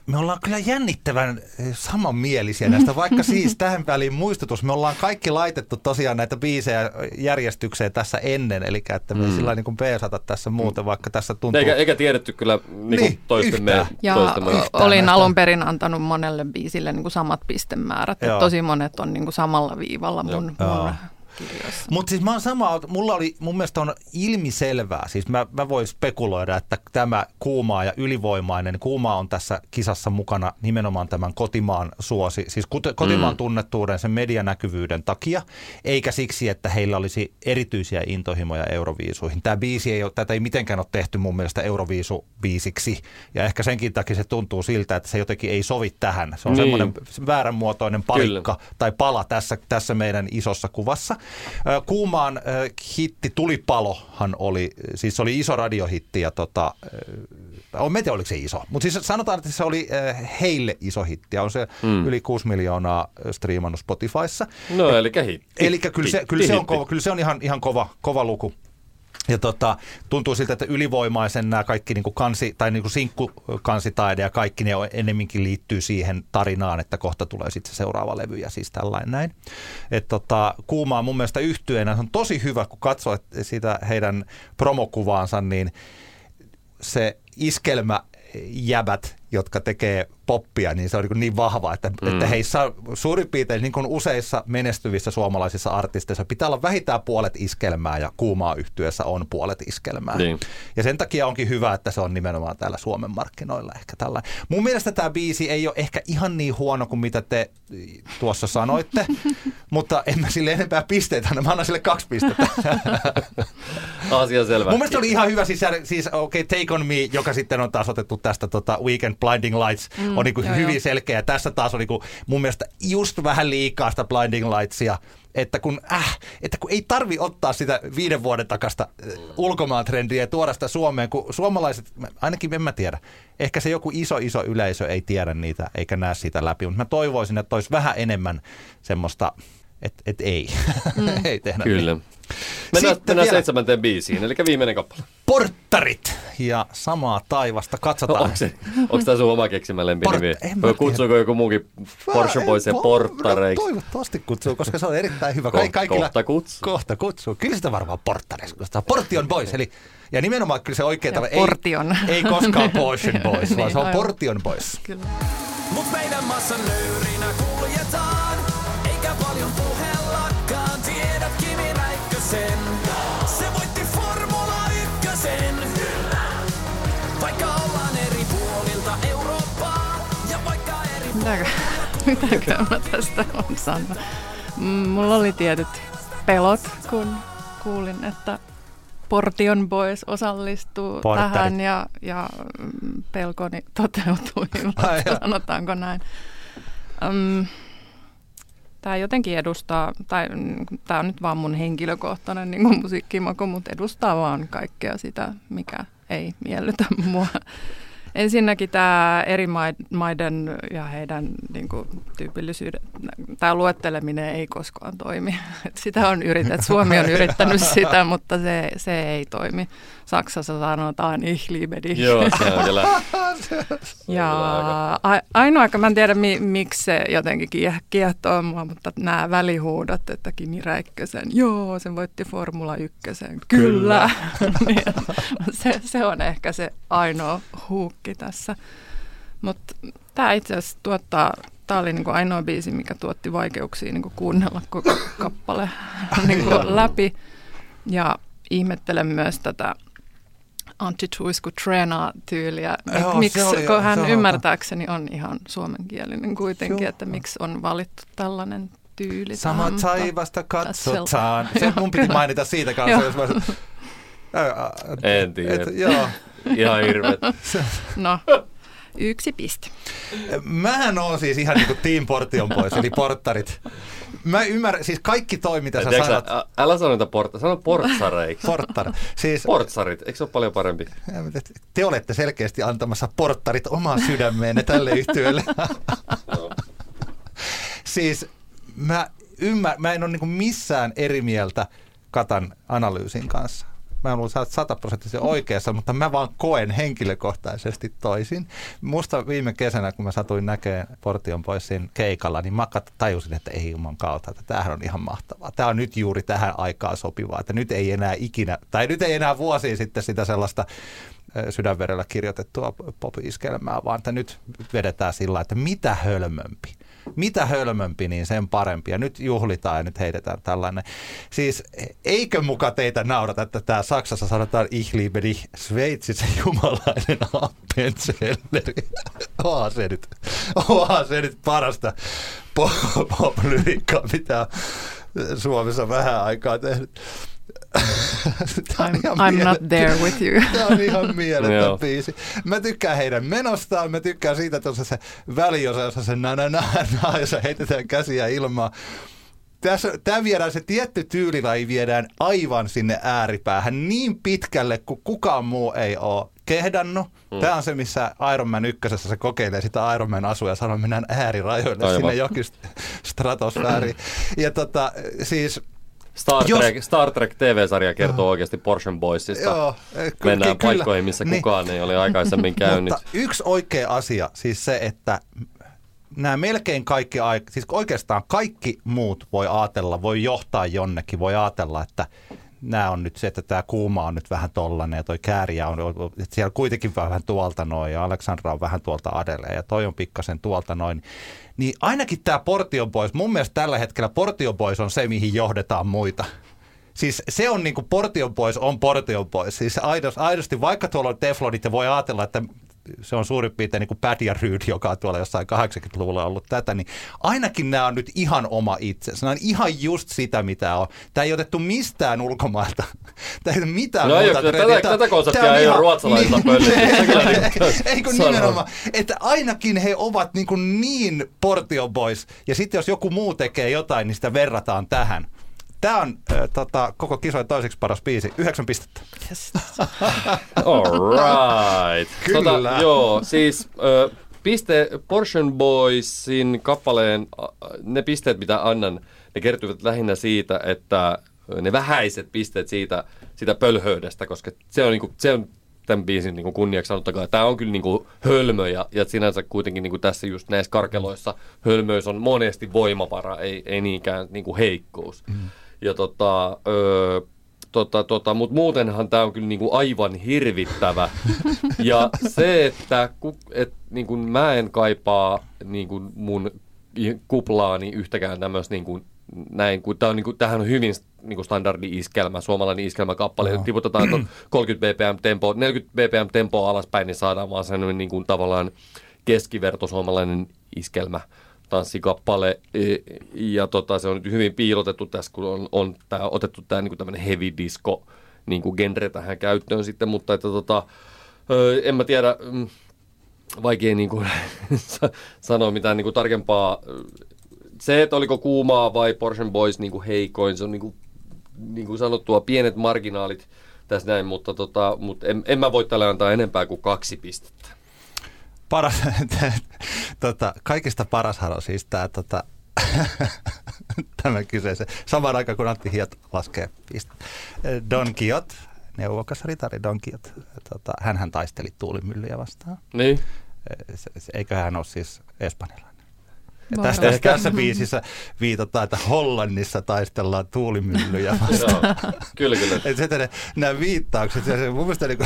Me ollaan kyllä jännittävän eh, samanmielisiä näistä, vaikka siis tähän väliin muistutus. Me ollaan kaikki laitettu tosiaan näitä biisejä järjestykseen tässä ennen, eli että me mm. sillä niin kuin peesata tässä muuten, vaikka tässä tuntuu... Eikä, eikä tiedetty kyllä niin Niin, niin, toistemme, yhtään. Ja toistemme olin näistä. alun perin antanut monelle biisille niin kuin samat pistemäärät. Joo. että Tosi monet on niin kuin samalla viivalla mun, Joo. mun kirjoissa. Mutta siis mä oon sama, mulla oli, mun mielestä on ilmiselvää, siis mä, mä voin spekuloida, että tämä kuumaa ja ylivoimainen, kuumaa on tässä kisassa mukana nimenomaan tämän kotimaan suosi, siis kotimaan mm. tunnettuuden, sen medianäkyvyyden takia, eikä siksi, että heillä olisi erityisiä intohimoja Euroviisuihin. Tämä biisi ei ole, tätä ei mitenkään ole tehty mun mielestä Euroviisubiisiksi, ja ehkä senkin takia se tuntuu siltä, että se jotenkin ei sovi tähän. Se on Niin. semmoinen vääränmuotoinen palikka tai pala tässä, tässä meidän isossa kuvassa. Kuumaan hitti Tulipalohan oli, siis se oli iso radiohitti ja tota, en tiedä oliko se iso, mutta siis sanotaan, että se oli heille iso hitti ja on se mm. yli 6 miljoonaa striimannut Spotifyssa. No eli hitti. Eli kyllä se, kyllä se on, kova, kyllä se on ihan, ihan kova, kova luku. Ja tota, tuntuu siltä, että ylivoimaisen nämä kaikki niin kuin kansi, tai niin kuin sinkkukansitaide ja kaikki ne ennemminkin liittyy siihen tarinaan, että kohta tulee sitten se seuraava levy ja siis tällainen näin. Et tota, Kuumaa mun mielestä yhtyenä se on tosi hyvä, kun katsoo sitä heidän promokuvaansa, niin se iskelmä jäbät, jotka tekee poppia, niin se on niin, niin vahva, että, mm. että heissä suurin piirtein niin kuin useissa menestyvissä suomalaisissa artisteissa pitää olla vähintään puolet iskelmää ja kuumaa yhtyessä on puolet iskelmää. Niin. Ja sen takia onkin hyvä, että se on nimenomaan täällä Suomen markkinoilla ehkä tällä. Mun mielestä tämä biisi ei ole ehkä ihan niin huono kuin mitä te tuossa sanoitte, mutta en mä sille enempää pisteitä anna. Mä annan sille kaksi pistettä. Asia selvä. Mun mielestä oli ihan hyvä, siis, siis okei, okay, Take On Me, joka sitten on taas otettu tästä tota Weekend Blinding Lights, mm, on niin kuin joo, hyvin joo. selkeä. Tässä taas on niin kuin mun mielestä just vähän liikaa sitä Blinding Lightsia, että kun, äh, että kun ei tarvi ottaa sitä viiden vuoden takasta äh, ulkomaan trendiä ja tuoda sitä Suomeen, kun suomalaiset, ainakin en mä tiedä, ehkä se joku iso iso yleisö ei tiedä niitä eikä näe sitä läpi, mutta mä toivoisin, että olisi vähän enemmän semmoista, että et ei, mm. ei tehdä Kyllä. niin. Mennään, Sitten mennään vielä- seitsemänteen biisiin, eli viimeinen kappale. Porttarit ja samaa taivasta. Katsotaan. Onko, se, onko tämä sun oma keksimä lempinimi? Port- Kutsuuko joku muukin Porsche Boysia Mä- porttareiksi? No, toivottavasti kutsuu, koska se on erittäin hyvä. Ko- kaikilla, kohta kutsuu. Kohta kutsuu. Kyllä sitä varmaan porttareiksi kutsuu. Portion Boys. Eli, ja nimenomaan kyllä se oikea tavoite. Portion. Ei, ei koskaan Porsche Boys, vaan Niin, se on aivan. Portion Boys. Kyllä. Mut meidän maassa nöyrinä kuljetaan, Mitäkö, mitäkö mä tästä on sanoa? Mm, Mulla oli tietyt pelot, kun kuulin, että Portion Boys osallistuu Portarit. tähän ja, ja mm, pelkoni toteutui, Ai sanotaanko näin. Um, tämä jotenkin edustaa, tai tämä on nyt vaan mun henkilökohtainen niin kuin musiikkimaku, mutta edustaa vaan kaikkea sitä, mikä ei miellytä mua. Ensinnäkin tämä eri maid- maiden ja heidän niin kuin, tyypillisyyden, tämä luetteleminen ei koskaan toimi. Sitä on yritetty, Suomi on yrittänyt sitä, mutta se, se ei toimi. Saksassa sanotaan ich liebe dich. Joo, se on kyllä. Ja a- ainoa, mä en tiedä mi- miksi se jotenkin kie- kiehtoo mua, mutta nämä välihuudot, että Kimi Räikkösen, joo, se voitti Formula 1, kyllä. Niin, se, se on ehkä se ainoa huukki tässä. Mutta tämä itse asiassa tuottaa, tämä oli niinku ainoa biisi, mikä tuotti vaikeuksia niinku kuunnella koko kappale niinku läpi. Ja ihmettelen myös tätä Antti Tuisku treenaa tyyliä. Joo, miksi, oli- kun hän on- ymmärtääkseni on ihan suomenkielinen kuitenkin, Joo. että miksi on valittu tällainen tyyli. Sama taivasta katsotaan. Se mun piti mainita siitä kanssa. Joo. jos mä- En tiedä. et- Joo. Ihan hirveet. No, yksi piste. Mähän on siis ihan niinku Team Portion pois, eli porttarit. Mä ymmärrän, siis kaikki toi, mitä sä Tiedätkö, sanot, ä- älä sano niitä portta, sano portsareiksi. porttar. Siis Portsarit, eikö se ole paljon parempi? te olette selkeästi antamassa porttarit omaa sydämeenne tälle yhtiölle. siis mä, ymmär, mä en ole niinku missään eri mieltä Katan analyysin kanssa. Mä en ollut sataprosenttisen oikeassa, mutta mä vaan koen henkilökohtaisesti toisin. Musta viime kesänä, kun mä satuin näkemään Portion pois siinä keikalla, niin mä tajusin, että ei juman kautta, että tämähän on ihan mahtavaa. Tämä on nyt juuri tähän aikaan sopivaa, että nyt ei enää ikinä, tai nyt ei enää vuosiin sitten sitä sellaista sydänverellä kirjoitettua pop-iskelmää, vaan että nyt vedetään sillä että mitä hölmömpi. Mitä hölmömpi, niin sen parempi. Ja nyt juhlitaan ja nyt heitetään tällainen. Siis eikö muka teitä naurata, että tämä Saksassa sanotaan Ich liebe dich, Sveitsissä jumalainen Appenzelleri. Onhan se nyt, onhan se nyt parasta pop- mitä Suomessa vähän aikaa tehnyt. Tää on I'm, miele- not there with you. Tämä on ihan mieletön biisi. Mä tykkään heidän menostaan, mä tykkään siitä, että on se, väliosa, jossa se na na na na, jossa heitetään käsiä ilmaan. Tässä, tämä viedään, se tietty tyylilaji viedään aivan sinne ääripäähän niin pitkälle, kuin kukaan muu ei ole kehdannut. Mm. Tämä on se, missä Iron Man ykkösessä se kokeilee sitä Iron Man asua ja sanoo, että mennään äärirajoille Aivan. sinne jokin stratosfääriin. Ja tota, siis Star Jos- Trek, Star Trek TV-sarja kertoo oikeasti Portion Boysista. Joo, eh, ky- Mennään ky- kyllä. paikkoihin, missä Niin. kukaan ei ole aikaisemmin käynyt. Mutta yksi oikea asia, siis se, että nämä melkein kaikki, aik- siis oikeastaan kaikki muut voi ajatella, voi johtaa jonnekin, voi ajatella, että nämä on nyt se, että tämä kuuma on nyt vähän tollanen ja toi kääriä on, että siellä kuitenkin vähän tuolta noin ja Aleksandra on vähän tuolta Adeleen ja toi on pikkasen tuolta noin. Niin ainakin tämä Portion Boys, mun mielestä tällä hetkellä Portion Boys on se, mihin johdetaan muita. Siis se on niinku Portion Boys on Portion Boys. Siis aidosti, aidosti vaikka tuolla on Teflonit ja voi ajatella, että se on suurin piirtein niin kuin ja Ryd, joka on tuolla jossain 80-luvulla ollut tätä, niin ainakin nämä on nyt ihan oma itse. Nämä on ihan just sitä, mitä on. Tämä ei otettu mistään ulkomailta. Tämä ei ole mitään No ei muuta ole, trendiä. tätä- Tämä- tätä konseptia ei ole ihan- kyllä niin- Eikö sanon. nimenomaan, että ainakin he ovat niin, kuin niin Portio Boys, ja sitten jos joku muu tekee jotain, niin sitä verrataan tähän. Tämä on äh, tota, koko kisojen toiseksi paras biisi. Yhdeksän pistettä. Yes. All right. Kyllä. joo, siis ö, piste Portion Boysin kappaleen, ä, ne pisteet mitä annan, ne kertyvät lähinnä siitä, että ne vähäiset pisteet siitä, siitä pölhöydestä, koska se on, niinku, se on tämän biisin niinku kunniaksi sanottakaa. Tämä on kyllä niinku hölmö ja, ja sinänsä kuitenkin niinku tässä just näissä karkeloissa hölmöys on monesti voimavara, ei, ei niinkään niinku heikkous. Mm. Ja tota, ö, tota, tota, mutta muutenhan tämä on kyllä niinku aivan hirvittävä. ja se, että ku, et, niinku mä en kaipaa niinku mun kuplaani yhtäkään tämmöistä niinku, näin, kun tää on, niinku, tämähän on hyvin niinku standardi-iskelmä, suomalainen iskelmäkappale. Joo. Tiputetaan tuon 30 bpm tempo, 40 bpm tempoa alaspäin, niin saadaan vaan sellainen niinku, tavallaan keskiverto suomalainen iskelmä tanssikappale E, ja tota, se on hyvin piilotettu tässä, kun on, on tää, otettu tämä niinku tämmöinen heavy disco niinku genre tähän käyttöön sitten, mutta että tota, en mä tiedä, mm, vaikea niinku, sa- sanoa mitään niinku tarkempaa se, että oliko kuumaa vai Porsche Boys niin kuin heikoin, se on niin kuin, niin kuin sanottua pienet marginaalit tässä näin, mutta, tota, mutta en, en mä voi tälle antaa enempää kuin kaksi pistettä. Paras, tota, kaikista parashan on siis tämä tota, tämä kyseisen. Samaan aikaan kun Antti Hiot laskee. Don Quixote, neuvokas ritari Don Quixote, tota, hänhän taisteli tuulimyllyjä vastaan. Niin. Se- se- Eikö hän ole siis espanjalainen? Ja Varmasti. tässä, biisissä viitataan, että Hollannissa taistellaan tuulimyllyjä vastaan. Joo. Kyllä, kyllä. Et sitten ne, nämä viittaukset, ja se mun mielestä niin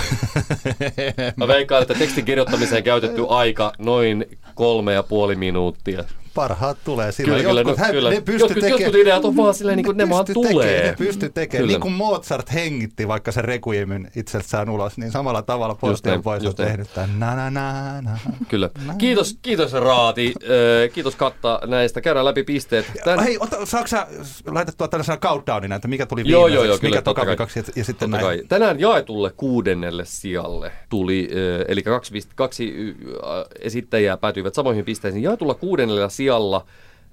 Mä veikkaan, että tekstin kirjoittamiseen käytetty aika noin kolme ja puoli minuuttia. Parhaat tulee silloin. Kyllä, kyllä, jotkut, no, hän- kyllä. ne pysty Jotkut- tekemään- jotkut ideat on vaan silleen niin kuin ne vaan pysty tulee. Tekee, ne pysty tekemään. Kyllä. Niin kuin Mozart hengitti vaikka se Requiemin itsessään ulos, niin samalla tavalla Posti näin, on tehnyt tämän na na na na. Kyllä. Kiitos, kiitos Raati. Kiitos Katta näistä. Käydään läpi pisteet. Tän... Hei, ota, saako sä laitettua tällaisena countdownina, että mikä tuli viimeiseksi, joo, joo, kyllä, mikä toka ja, ja sitten näin. kai. Tänään jaetulle kuudennelle sijalle tuli, eli kaksi, kaksi esittäjää päätyivät samoihin pisteisiin. Jaetulla kuudennella sijalla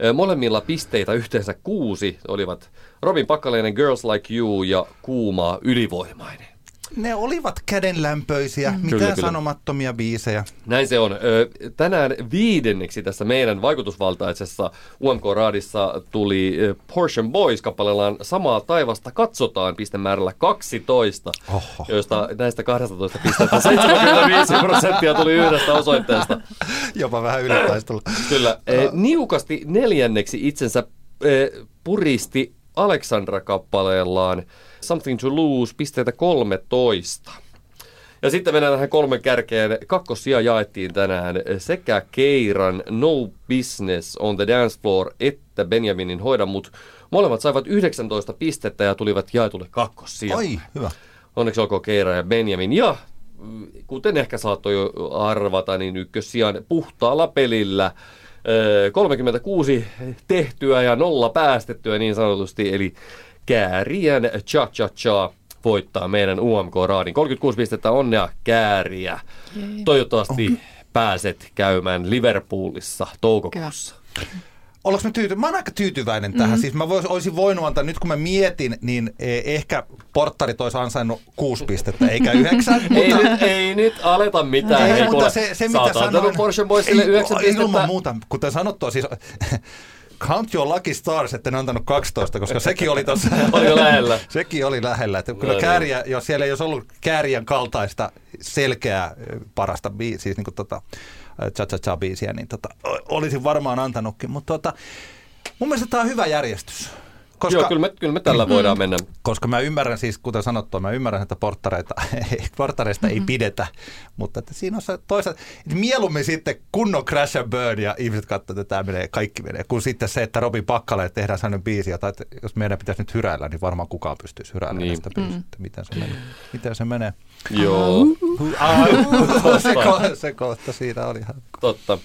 ö, molemmilla pisteitä yhteensä kuusi olivat Robin Pakkaleinen Girls Like You ja Kuuma Ylivoimainen. Ne olivat kädenlämpöisiä, mitään Kyllä, kyllä. sanomattomia biisejä. Näin se on. Tänään viidenneksi tässä meidän vaikutusvaltaisessa UMK-raadissa tuli Porsche Boys kappaleellaan Samaa taivasta katsotaan pistemäärällä 12, Oho. joista näistä 12 pistettä 75 prosenttia tuli yhdestä osoitteesta. Jopa vähän ylitaistulla. Kyllä. Eh, niukasti neljänneksi itsensä eh, puristi Alexandra kappaleellaan Something to Lose pisteitä 13. Ja sitten mennään tähän kolmen kärkeen. Kakkosia jaettiin tänään sekä Keiran No Business on the Dance Floor että Benjaminin Hoida mut. Molemmat saivat 19 pistettä ja tulivat jaetulle kakkossijalle. Oi, hyvä. Onneksi olkoon Keira ja Benjamin. Ja kuten ehkä saattoi jo arvata, niin ykkössijan puhtaalla pelillä ö, 36 tehtyä ja nolla päästettyä niin sanotusti. Eli Käärien Cha Cha Cha voittaa meidän UMK-raadin. 36 pistettä onnea Kääriä. Toivottavasti pääset käymään Liverpoolissa toukokuussa. Ollaanko me tyyty- Mä oon aika tyytyväinen tähän. Mm-hmm. Siis mä vois, olisin voinut antaa, nyt kun mä mietin, niin eh, ehkä porttarit olisi ansainnut kuusi pistettä, eikä yhdeksän. Ei, mutta, nyt, ei nyt aleta mitään. ei, Hei, mutta se, se sä mitä oot antanut sanoin... Porsche Boysille Ei, 9 pistettä. Ilman muuta, kuten sanottua, siis Count your lucky stars, että ne antanut 12, koska sekin oli tuossa... Oli lähellä. sekin oli lähellä. Että kyllä Joo, kääriä, jos siellä ei olisi ollut kääriän kaltaista selkeää parasta biisiä, siis niin kuin tota, cha cha cha biisiä, niin tota, olisin varmaan antanutkin. Mutta tota, mun mielestä tämä on hyvä järjestys. Koska, Joo, kyllä me, kyllä me tällä voidaan mennä. koska mä ymmärrän siis, kuten sanottua, mä ymmärrän, että porttareita, porttareista ei pidetä, mutta että siinä on se toisaalta, että mieluummin sitten kunnon crash and burn ja ihmiset katsovat, että tämä menee, kaikki menee, kun sitten se, että Robin Pakkale tehdään sellainen biisi, jota, että jos meidän pitäisi nyt hyräillä, niin varmaan kukaan pystyisi hyräillä Niin. sitä biisiä, että miten se menee. Miten se menee? Joo, se, ko- se kohta siinä oli ihan. totta.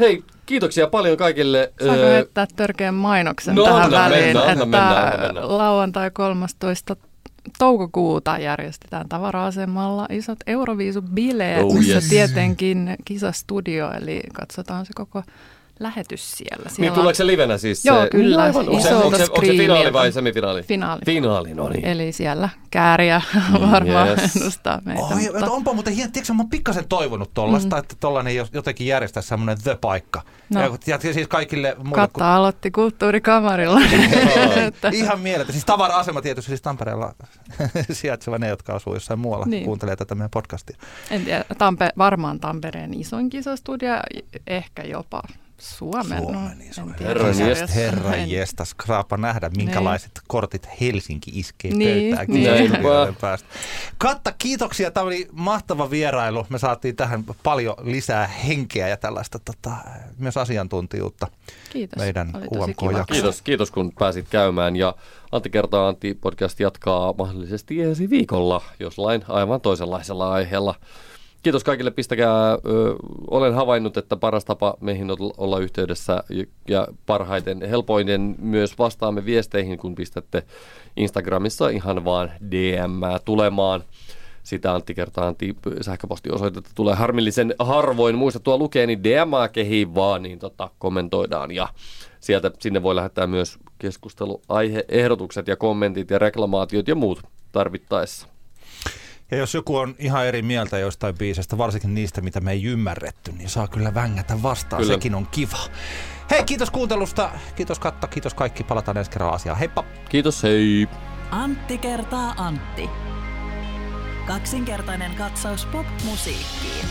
Hei, kiitoksia paljon kaikille. Saanko Öö, heittää törkeän mainoksen no, tähän anna väliin, mennä, anna että mennä, anna mennä. lauantai 13. toukokuuta järjestetään tavara-asemalla isot Euroviisubileet, Oh, missä yes. tietenkin kisastudio, eli katsotaan se koko lähetys siellä. niin siellä tuleeko se livenä siis? Joo, se, kyllä, Aivan, onko, se, onko, se, onko se finaali vai semifinaali? Finaali. Finaali, no niin. Eli siellä kääriä varmaan Yes. ennustaa meitä. Oi, mutta... onpa muuten hieno, tiedätkö, mä oon pikkasen toivonut tollasta, mm. että tollanen jos- jotenkin järjestää semmoinen the-paikka. No. Ja, ja siis kaikille muille, Katta aloitti kulttuurikamarilla. Että- Ihan mielettä. Siis tavara-asema tietysti siis Tampereella sijaitseva ne, jotka asuu jossain muualla, niin. Niin. kuuntelee tätä meidän podcastia. En tiedä, Tampe, varmaan Tampereen isoin kisastudio, ehkä jopa Suomen. Suomen no, isoin. en tiedä. Herran Sarjassa. jestas, Herra En- jestas, kraapa nähdä, minkälaiset kortit Helsinki iskee Niin, pöytään niin. päästä. Katta, kiitoksia. Tämä oli mahtava vierailu. Me saatiin tähän paljon lisää henkeä ja tällaista tota, myös asiantuntijuutta Kiitos. meidän UMK. Kiitos, kiitos kun pääsit käymään ja Antti kertaa Antti podcast jatkaa mahdollisesti ensi viikolla joslain aivan toisenlaisella aiheella. Kiitos kaikille, pistäkää. Olen havainnut, että paras tapa meihin on olla yhteydessä ja- parhaiten, helpoinen myös vastaamme viesteihin, kun pistätte Instagramissa ihan vaan DM tulemaan. sitä Antti kertaa Antti sähköpostiosoitetta tulee harmillisen harvoin muistettua lukea, niin DMA kehiin vaan, niin tota, kommentoidaan ja sieltä sinne voi lähettää myös keskusteluaiheehdotukset ja kommentit ja reklamaatiot ja muut tarvittaessa. Ja jos joku on ihan eri mieltä jostain biisestä, varsinkin niistä, mitä me ei ymmärretty, niin saa kyllä vängätä vastaan. Kyllä. Sekin on kiva. Hei, kiitos kuuntelusta. Kiitos Katta, kiitos kaikki. Palataan ensi kerralla asiaan. Heippa! Kiitos, hei! Antti kertaa Antti. Kaksinkertainen katsaus pop-musiikkiin.